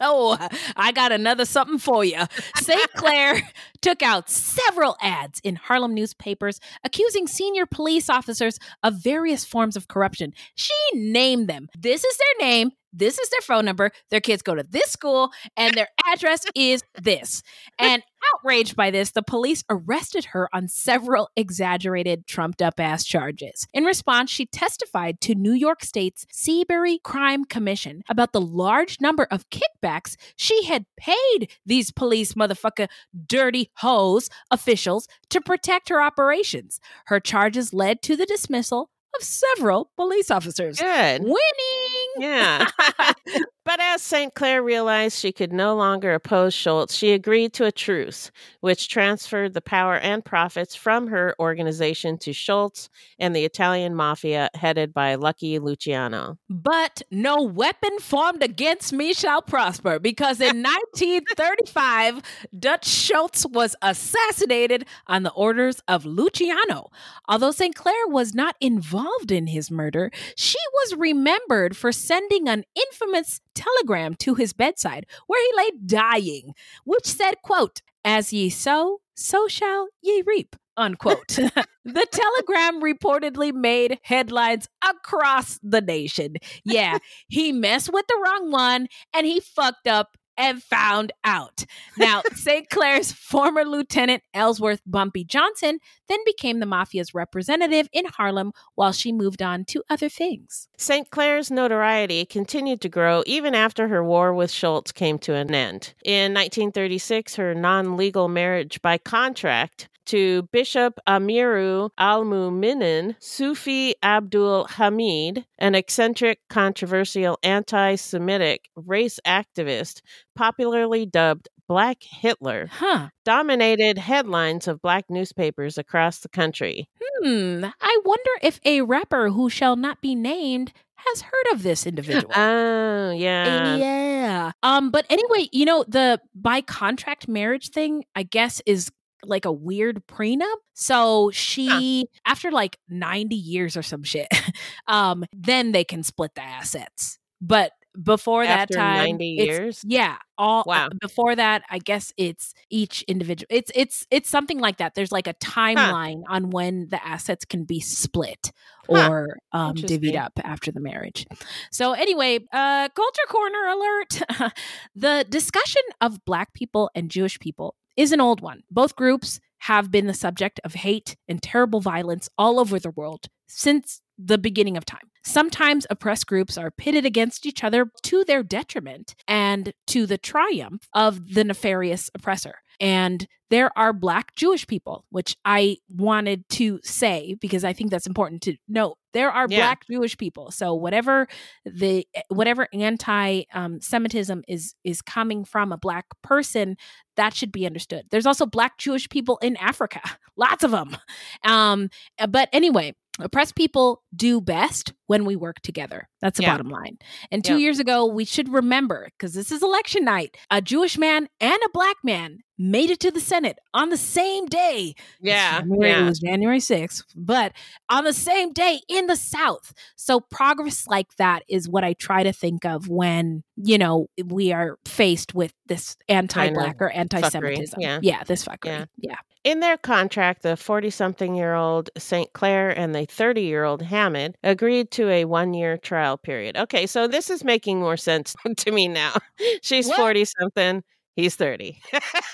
oh, I got another something for you. St. Clair took out several ads in Harlem newspapers accusing senior police officers of various forms of corruption. She named them. This is their name. This is their phone number. Their kids go to this school, and their address is this. And outraged by this, the police arrested her on several exaggerated, trumped up ass charges. In response, she testified to New York State's Seabury Crime Commission about the large number of kickbacks she had paid these police motherfucker dirty hoes officials to protect her operations. Her charges led to the dismissal of several police officers. Good. Winning! Yeah. but as St. Clair realized she could no longer oppose Schultz, she agreed to a truce, which transferred the power and profits from her organization to Schultz and the Italian mafia headed by Lucky Luciano. But no weapon formed against me shall prosper because in 1935, Dutch Schultz was assassinated on the orders of Luciano. Although St. Clair was not involved in his murder, she was remembered for sending an infamous telegram to his bedside where he lay dying, which said, quote, As ye sow, so shall ye reap. Unquote. the telegram reportedly made headlines across the nation. Yeah, he messed with the wrong one and he fucked up and found out. Now, St. Clair's former lieutenant Ellsworth Bumpy Johnson then became the mafia's representative in Harlem while she moved on to other things. St. Clair's notoriety continued to grow even after her war with Schultz came to an end. In 1936, her non legal marriage by contract to Bishop Amiru al Muminin, Sufi Abdul Hamid, an eccentric, controversial anti Semitic race activist, popularly dubbed Black Hitler, Huh. dominated headlines of black newspapers across the country. Hmm. I wonder if a rapper who shall not be named has heard of this individual. Oh, yeah. Yeah. Um, but anyway, you know, the by contract marriage thing, I guess, is like a weird prenup. So she, after like 90 years or some shit, um, then they can split the assets. But before that time 90 years? yeah all Wow. uh, before that i guess it's each individual it's it's it's something like that there's like a timeline on when the assets can be split Huh. or um, divvied up after the marriage so anyway uh culture corner alert the discussion of black people and jewish people is an old one both groups have been the subject of hate and terrible violence all over the world since the beginning of time. Sometimes oppressed groups are pitted against each other to their detriment and to the triumph of the nefarious oppressor. And there are Black Jewish people, which I wanted to say because I think that's important to note. There are Yeah. Black Jewish people. So whatever the whatever anti um, Semitism is is coming from a Black person, that should be understood. There's also Black Jewish people in Africa, lots of them. Um, but anyway, oppressed people do best when we work together. That's the Yeah. bottom line. And two Yep. years ago, we should remember, because this is election night, a Jewish man and a black man made it to the Senate on the same day. Yeah. January- It was January 6th, but on the same day in the South. So progress like that is what I try to think of when, you know, we are faced with this anti-black or anti-Semitism. yeah. Yeah, this fuckery. Yeah. yeah. In their contract, the 40 something year old St. Clair and the 30 year old Hammond agreed to a one year trial period. Okay, so this is making more sense to me now. She's 40 something, he's 30.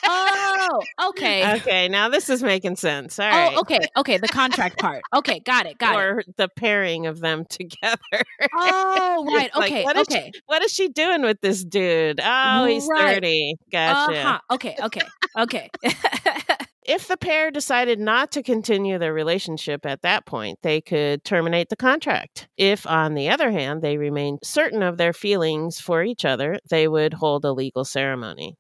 Oh, okay. okay, now this is making sense. All right. Oh, okay, okay. The contract part. Okay, got it, got it. or the pairing of them together. Oh, right. Like, Okay, what is she- okay. what is she doing with this dude? Oh, he's Right. 30. Gotcha. Uh-huh. Okay, okay, okay. If the pair decided not to continue their relationship at that point, they could terminate the contract. If, on the other hand, they remained certain of their feelings for each other, they would hold a legal ceremony.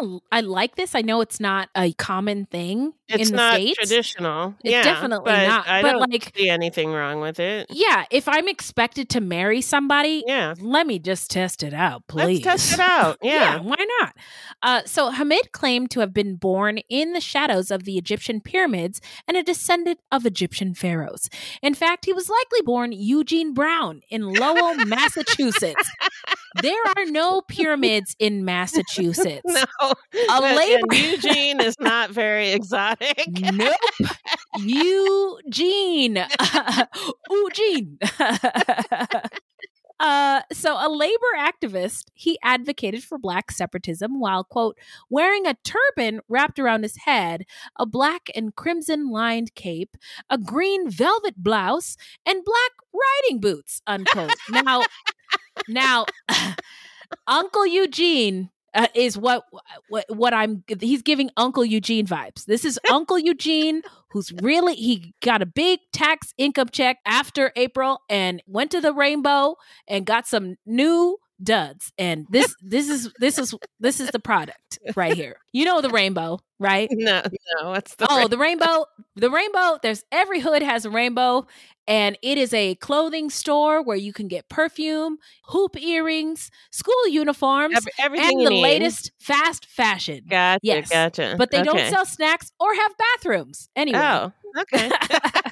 Kind of I like this. I know it's not a common thing It's in the not states. traditional. It's yeah, definitely but not. I but don't like, see anything wrong with it. yeah, if I'm expected to marry somebody, Yeah. let me just test it out, please. Let's test it out. Yeah. why not? Uh, so Hamid claimed to have been born in the shadows of the Egyptian pyramids and a descendant of Egyptian pharaohs. In fact, he was likely born Eugene Brown in Lowell, Massachusetts. There are no pyramids in Massachusetts. No. A labor- Eugene is not very exotic. Nope. Eugene. Eugene. Uh, so a labor activist, he advocated for black separatism while, quote, wearing a turban wrapped around his head, a black and crimson lined cape, a green velvet blouse, and black riding boots, unquote. now, now, Uncle Eugene uh, is what what what I'm he's giving Uncle Eugene vibes. This is Uncle Eugene who's really he got a big tax income check after April and went to the rainbow and got some new duds. And this this is this is this is the product right here. You know the rainbow, right? No, no. What's the oh, the rainbow, the rainbow. There's every hood has a rainbow, and it is a clothing store where you can get perfume, hoop earrings, school uniforms, Every- everything and the need. latest fast fashion. Gotcha. Yes, Gotcha. But they Okay. don't sell snacks or have bathrooms. Anyway. Oh, okay.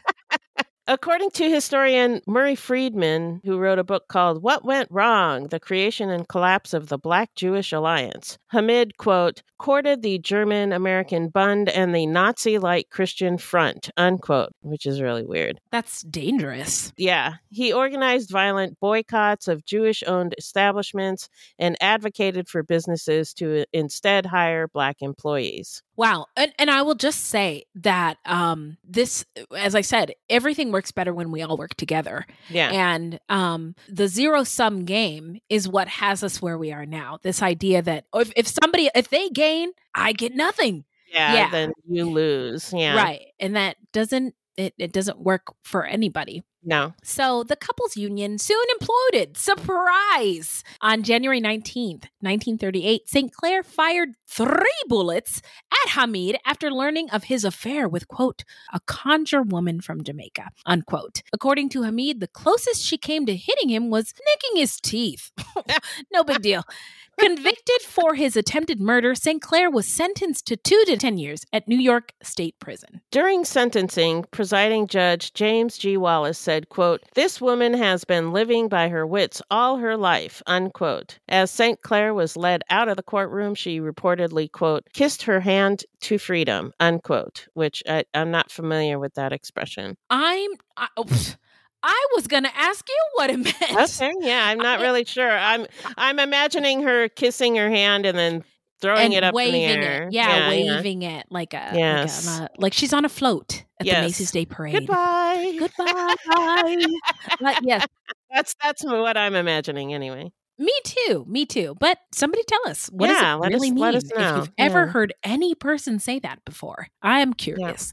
According to historian Murray Friedman, who wrote a book called What Went Wrong? The Creation and Collapse of the Black Jewish Alliance, Hamid, quote, courted the German American Bund and the Nazi like Christian Front, unquote, which is really weird. That's dangerous. Yeah, he organized violent boycotts of Jewish owned establishments and advocated for businesses to instead hire Black employees. Wow. And and I will just say that um this as I said, everything works better when we all work together. Yeah. And um the zero sum game is what has us where we are now. This idea that if, if somebody if they gain, I get nothing. yeah, yeah. then you lose. Yeah. Right. And that doesn't it, it doesn't work for anybody. No. So the couple's union soon imploded. Surprise! On January 19th, 1938, St. Clair fired three bullets at Hamid after learning of his affair with, quote, a conjure woman from Jamaica, unquote. According to Hamid, the closest she came to hitting him was nicking his teeth. no big deal. Convicted for his attempted murder, St. Clair was sentenced to two to 10 years at New York State Prison. During sentencing, presiding judge James G. Wallace said, quote, This woman has been living by her wits all her life, unquote. As St. Clair was led out of the courtroom, she reportedly, quote, kissed her hand to freedom, unquote, which I, I'm not familiar with that expression. I'm. I. I was going to ask you what it meant. Okay, yeah, I'm not really sure. I'm I'm imagining her kissing her hand and then throwing and it up waving in the air. it. Yeah, waving it like a, Yes. like, a like she's on a float at Yes. the Macy's Day Parade. Goodbye. Goodbye. but yes, That's that's what I'm imagining anyway. me too. Me too. But somebody tell us what Yeah, does it let really us- mean? let us If you've ever heard any person say that before, I am curious.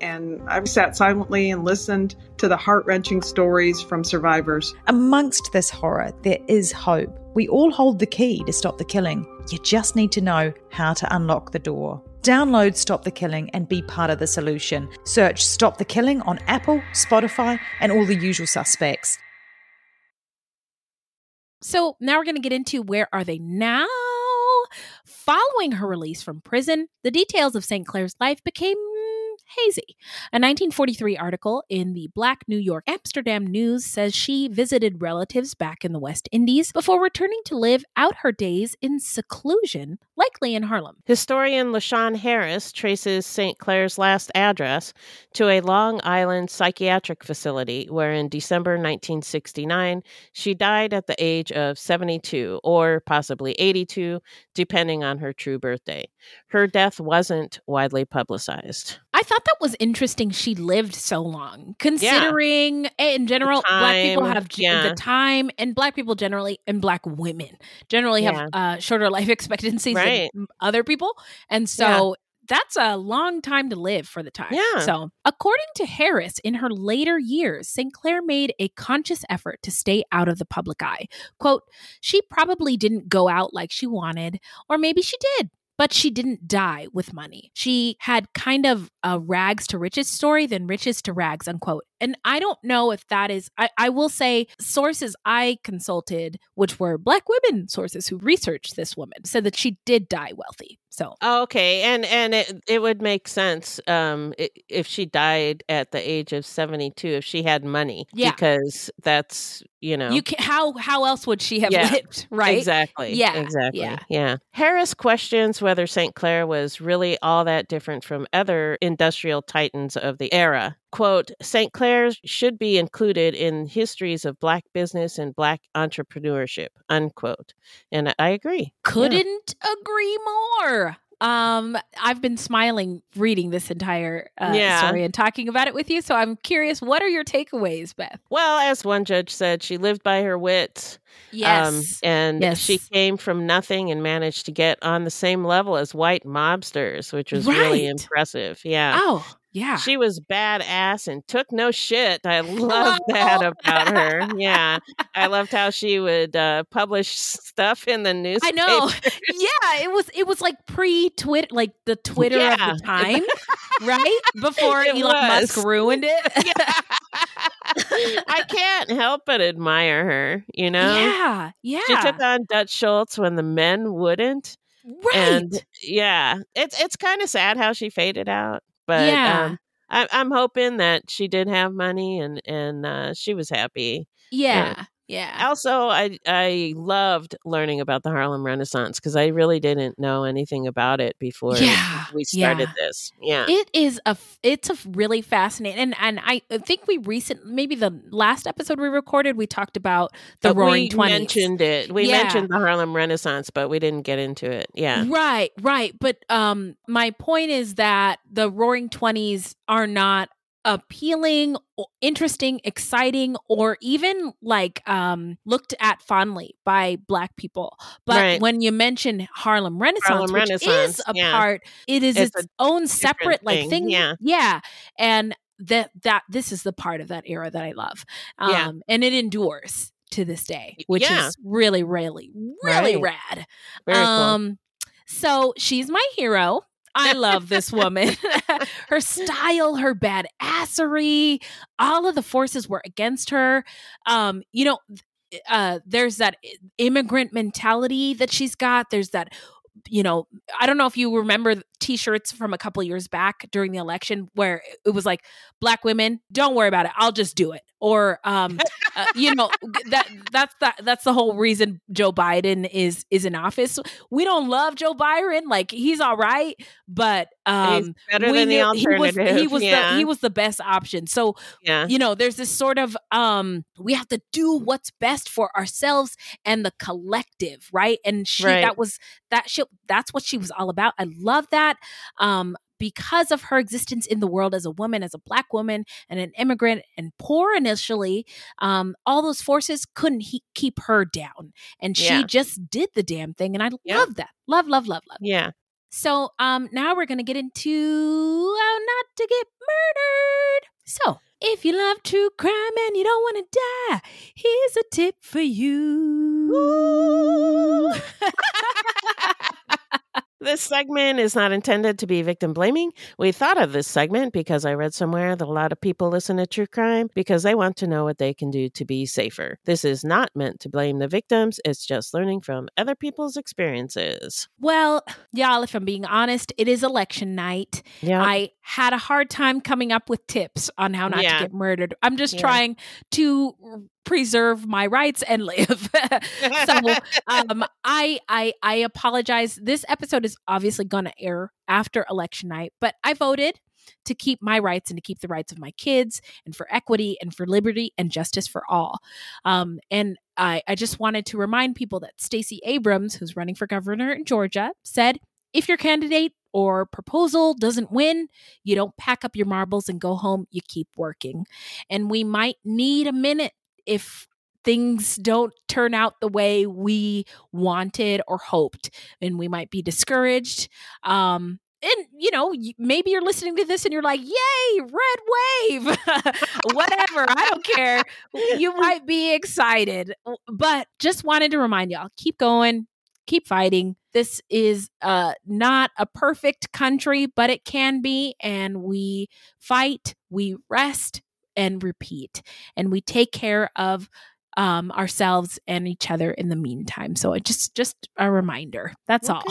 and I've sat silently and listened to the heart wrenching stories from survivors. Amongst this horror, there is hope. We all hold the key to stop the killing. You just need to know how to unlock the door. Download Stop the Killing and be part of the solution. Search Stop the Killing on Apple, Spotify, and all the usual suspects. So now we're going to get into where are they now? Following her release from prison, the details of St. Clair's life became hazy. A 1943 article in the Black New York Amsterdam News says she visited relatives back in the West Indies before returning to live out her days in seclusion, likely in Harlem. Historian LaShawn Harris traces St. Clair's last address to a Long Island psychiatric facility where in December 1969 she died at the age of 72 or possibly 82, depending on her true birthday. Her death wasn't widely publicized. I thought that was interesting. She lived so long, considering eh, in general, black people have yeah. the time, and black people generally, and black women generally Yeah. have uh, shorter life expectancies Right. than other people, and so. That's a long time to live for the time. Yeah. So, according to Harris, in her later years, St. Clair made a conscious effort to stay out of the public eye. Quote, she probably didn't go out like she wanted, or maybe she did but she didn't die with money. She had kind of a rags to riches story than riches to rags, unquote. And I don't know if that is, I, I will say, sources I consulted, which were Black women sources who researched this woman, said that she did die wealthy. So, Oh, okay, and and it it would make sense um if she died at the age of 72 if she had money Yeah. because that's, you know. you can, how how else would she have Yeah, lived, right? Exactly. Yeah, Exactly. yeah. Yeah. Harris questions whether St. Clair was really all that different from other industrial titans of the era. Quote, St. Clair should be included in histories of black business and black entrepreneurship, unquote. And I agree. Couldn't agree more. Um, I've been smiling reading this entire uh, Yeah. story and talking about it with you. So I'm curious, what are your takeaways, Beth? Well, as one judge said, she lived by her wits. Yes. Um, and Yes. she came from nothing and managed to get on the same level as white mobsters, which was really impressive. Yeah. oh, yeah. She was badass and took no shit. I love that about her. Yeah. I loved how she would uh, publish stuff in the news. I know. yeah, it was it was like pre Twitter, like the Twitter Yeah. of the time, right? Before It Elon Musk ruined it. I can't help but admire her, you know? Yeah, yeah. She took on Dutch Schultz when the men wouldn't. right. And yeah, it's it's kind of sad how she faded out. But Yeah. um, I, I'm hoping that she did have money and and uh, she was happy. yeah. Yeah. Also, I I loved learning about the Harlem Renaissance because I really didn't know anything about it before Yeah, we started yeah. this. Yeah. It is a it's a really fascinating and and I think we recent maybe the last episode we recorded we talked about the Uh, Roaring we Twenties. mentioned it. We Yeah. mentioned the Harlem Renaissance, but we didn't get into it. Yeah. Right, right. But um my point is that the Roaring Twenties are not appealing interesting exciting or even like um looked at fondly by black people but Right. when you mention harlem renaissance Harlem which Renaissance, is a yeah. part it is It's its, own separate like thing, thing yeah. yeah and that that this is the part of that era that i love um Yeah. and it endures to this day which yeah. is really really really Right. rad Very cool. um, so she's my hero. I love this woman. her style, her badassery, all of the forces were against her. Um, you know, uh, there's that immigrant mentality that she's got. There's that, you know, I don't know if you remember t-shirts from a couple years back during the election where it was like black women don't worry about it i'll just do it. Or um uh, you know that that's the, that's the whole reason joe biden is is in office. We don't love joe biden like he's all right but um He's better we than the knew- he was, he alternative, was the he was the best option. So Yeah. you know there's this sort of um we have to do what's best for ourselves and the collective right? And she Right. that was that she that's what she was all about i love that um because of her existence in the world as a woman as a black woman and an immigrant and poor initially um all those forces couldn't he- keep her down and she Yeah. just did the damn thing and i Yeah. love that love love love love Yeah. so um now we're gonna get into how not to get murdered. So if you love true crime and you don't want to die, here's a tip for you. This segment is not intended to be victim blaming. We thought of this segment because I read somewhere that a lot of people listen to true crime because they want to know what they can do to be safer. This is not meant to blame the victims, it's just learning from other people's experiences. well, y'all, if I'm being honest, it is election night. Yeah. I had a hard time coming up with tips on how not Yeah. to get murdered. I'm just Yeah. trying to preserve my rights and live. so um I I I apologize. This episode is obviously going to air after election night, but I voted to keep my rights and to keep the rights of my kids and for equity and for liberty and justice for all. Um, and I, I just wanted to remind people that Stacey Abrams, who's running for governor in Georgia, said if your candidate or proposal doesn't win, you don't pack up your marbles and go home, you keep working. And we might need a minute if things don't turn out the way we wanted or hoped and we might be discouraged um and you know maybe you're listening to this and you're like yay red wave! Whatever i don't care. You might be excited but just wanted to remind y'all keep going keep fighting. This is uh not a perfect country but it can be and we fight we rest and repeat and we take care of um ourselves and each other in the meantime. So it just just a reminder. That's all.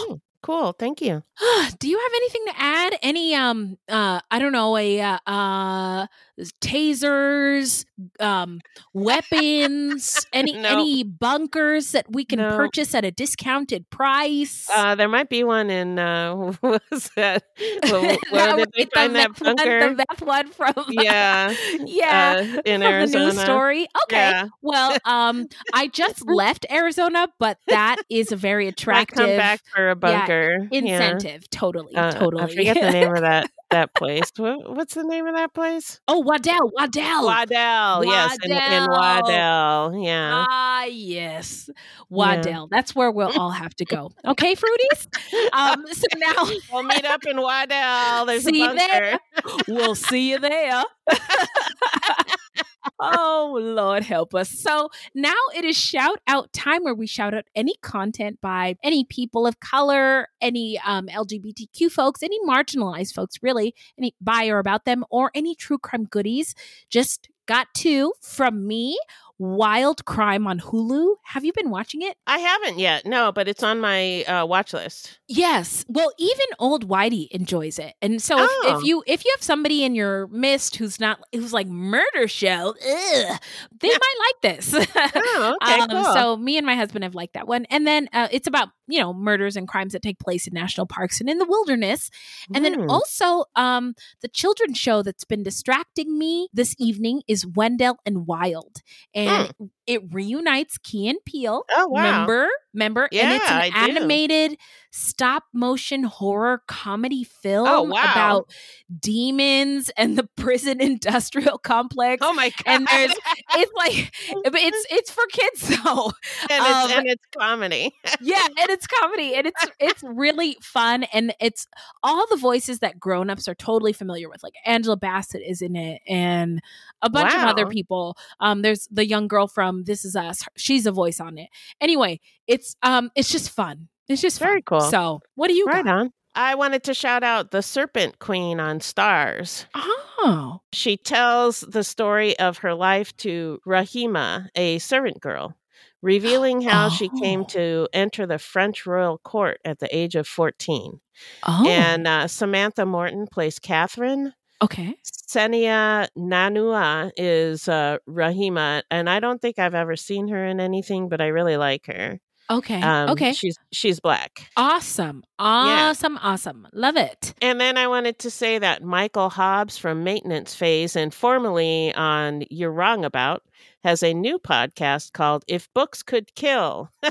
Cool. Thank you. do you have anything to add? Any um uh i don't know a uh, uh tasers um weapons any No. any bunkers that we can No. purchase at a discounted price Uh, there might be one in, uh, what was that? Where, did they the find that meth one- bunker? the meth one from Yeah. yeah uh, in Arizona. the news story okay Yeah. well um i just left arizona but that is a very attractive come back for a bunker. Yeah. incentive totally Uh, totally I forget the name of that that place. What, what's the name of that place? oh waddell waddell Waddell. Yes, in, in Waddell. Yeah. Ah, yes. Waddell. That's where we'll all have to go. Okay, fruities? Um, so now we'll meet up in Waddell. There's See a bunker. there. we'll see you there. oh, Lord help us. So now it is shout out time where we shout out any content by any people of color, any um, LGBTQ folks, any marginalized folks, really, any by or about them, or any true crime goodies. Just got two from me. Wild Crime on Hulu. Have you been watching it? I haven't yet. No, but it's on my uh, watch list. Yes. Well, even old Whitey enjoys it. And so if, Oh. if you if you have somebody in your midst who's not who's like murder show, ugh, they might like this. Oh, okay, um, cool. So me and my husband have liked that one. And then uh, it's about, you know, murders and crimes that take place in national parks and in the wilderness. And then Hmm. also um the children's show that's been distracting me this evening is Wendell and Wild. And it reunites Key and Peele. Oh, wow. Remember? Remember? and it's an I do. animated stop motion horror comedy film Oh, wow. about demons and the prison industrial complex. Oh my god! And there's it's like it's it's for kids though. and it's, um, and it's comedy. yeah, and it's comedy and it's it's really fun and it's all the voices that grown-ups are totally familiar with. Like Angela Bassett is in it and a bunch of other people. Um there's the young girl from This Is Us. She's a voice on it. Anyway, it's um it's just fun. It's just Very fun. cool. So, what do you right got? on. I wanted to shout out the Serpent Queen on Starz. Oh. She tells the story of her life to Rahima, a servant girl, revealing how she came Oh. to enter the French royal court at the age of 14. Oh. And uh, Samantha Morton plays Catherine. Okay. Sennia Nanua is uh, Rahima, and I don't think I've ever seen her in anything, but I really like her. Okay. Um, okay. she's she's black. Awesome. Awesome. Awesome. Love it. And then I wanted to say that Michael Hobbs from Maintenance Phase and formerly on You're Wrong About has a new podcast called If Books Could Kill.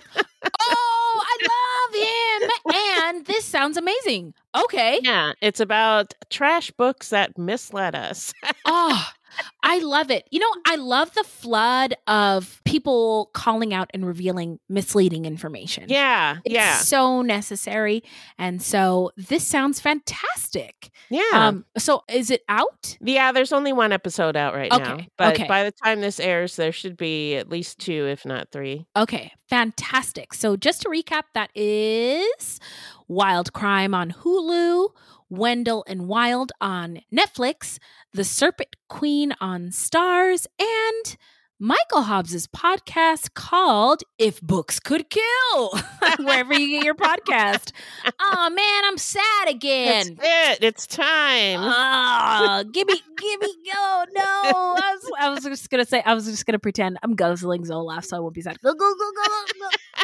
Him. and this sounds amazing. Okay. Yeah, it's about trash books that misled us. Oh, I love it. You know, I love the flood of people calling out and revealing misleading information. yeah, It's yeah, so necessary. And so this sounds fantastic. yeah. Um, so is it out? yeah, there's only one episode out right now. Okay, But okay. by the time this airs, there should be at least two, if not three. Okay, fantastic. So just to recap, that is Wild Crime on Hulu, Wendell and Wild on Netflix, The Serpent Queen on Starz, and Michael Hobbs's podcast called If Books Could Kill, wherever you get your podcast. Oh man, I'm sad That's again. it. It's time. Ah, give me, give me, go. No, I was, I was just gonna say, I was just gonna pretend I'm guzzling Zoloft, so I won't be sad. Go, go, go, go, go.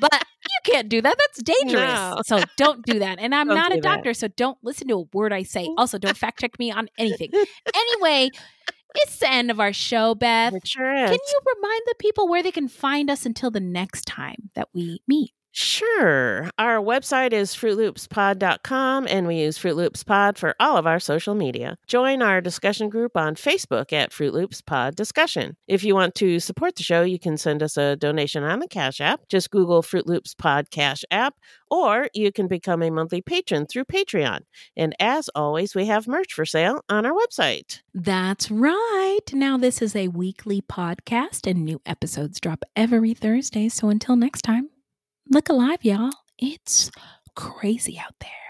But you can't do that. That's dangerous. No. So don't do that. And I'm Don't not a do that. doctor, so don't listen to a word I say. Also, don't fact check me on anything. Anyway, it's the end of our show, Beth. It sure is. Can you remind the people where they can find us until the next time that we meet? Sure. Our website is fruitloopspod.com and we use Fruit Loops Pod for all of our social media. Join our discussion group on Facebook at Fruit Loops Pod Discussion. If you want to support the show, you can send us a donation on the Cash App. Just Google Fruit Loops Pod Cash App, or you can become a monthly patron through Patreon. And as always, we have merch for sale on our website. That's right. Now, this is a weekly podcast, and new episodes drop every Thursday. So until next time, look alive, y'all. It's crazy out there.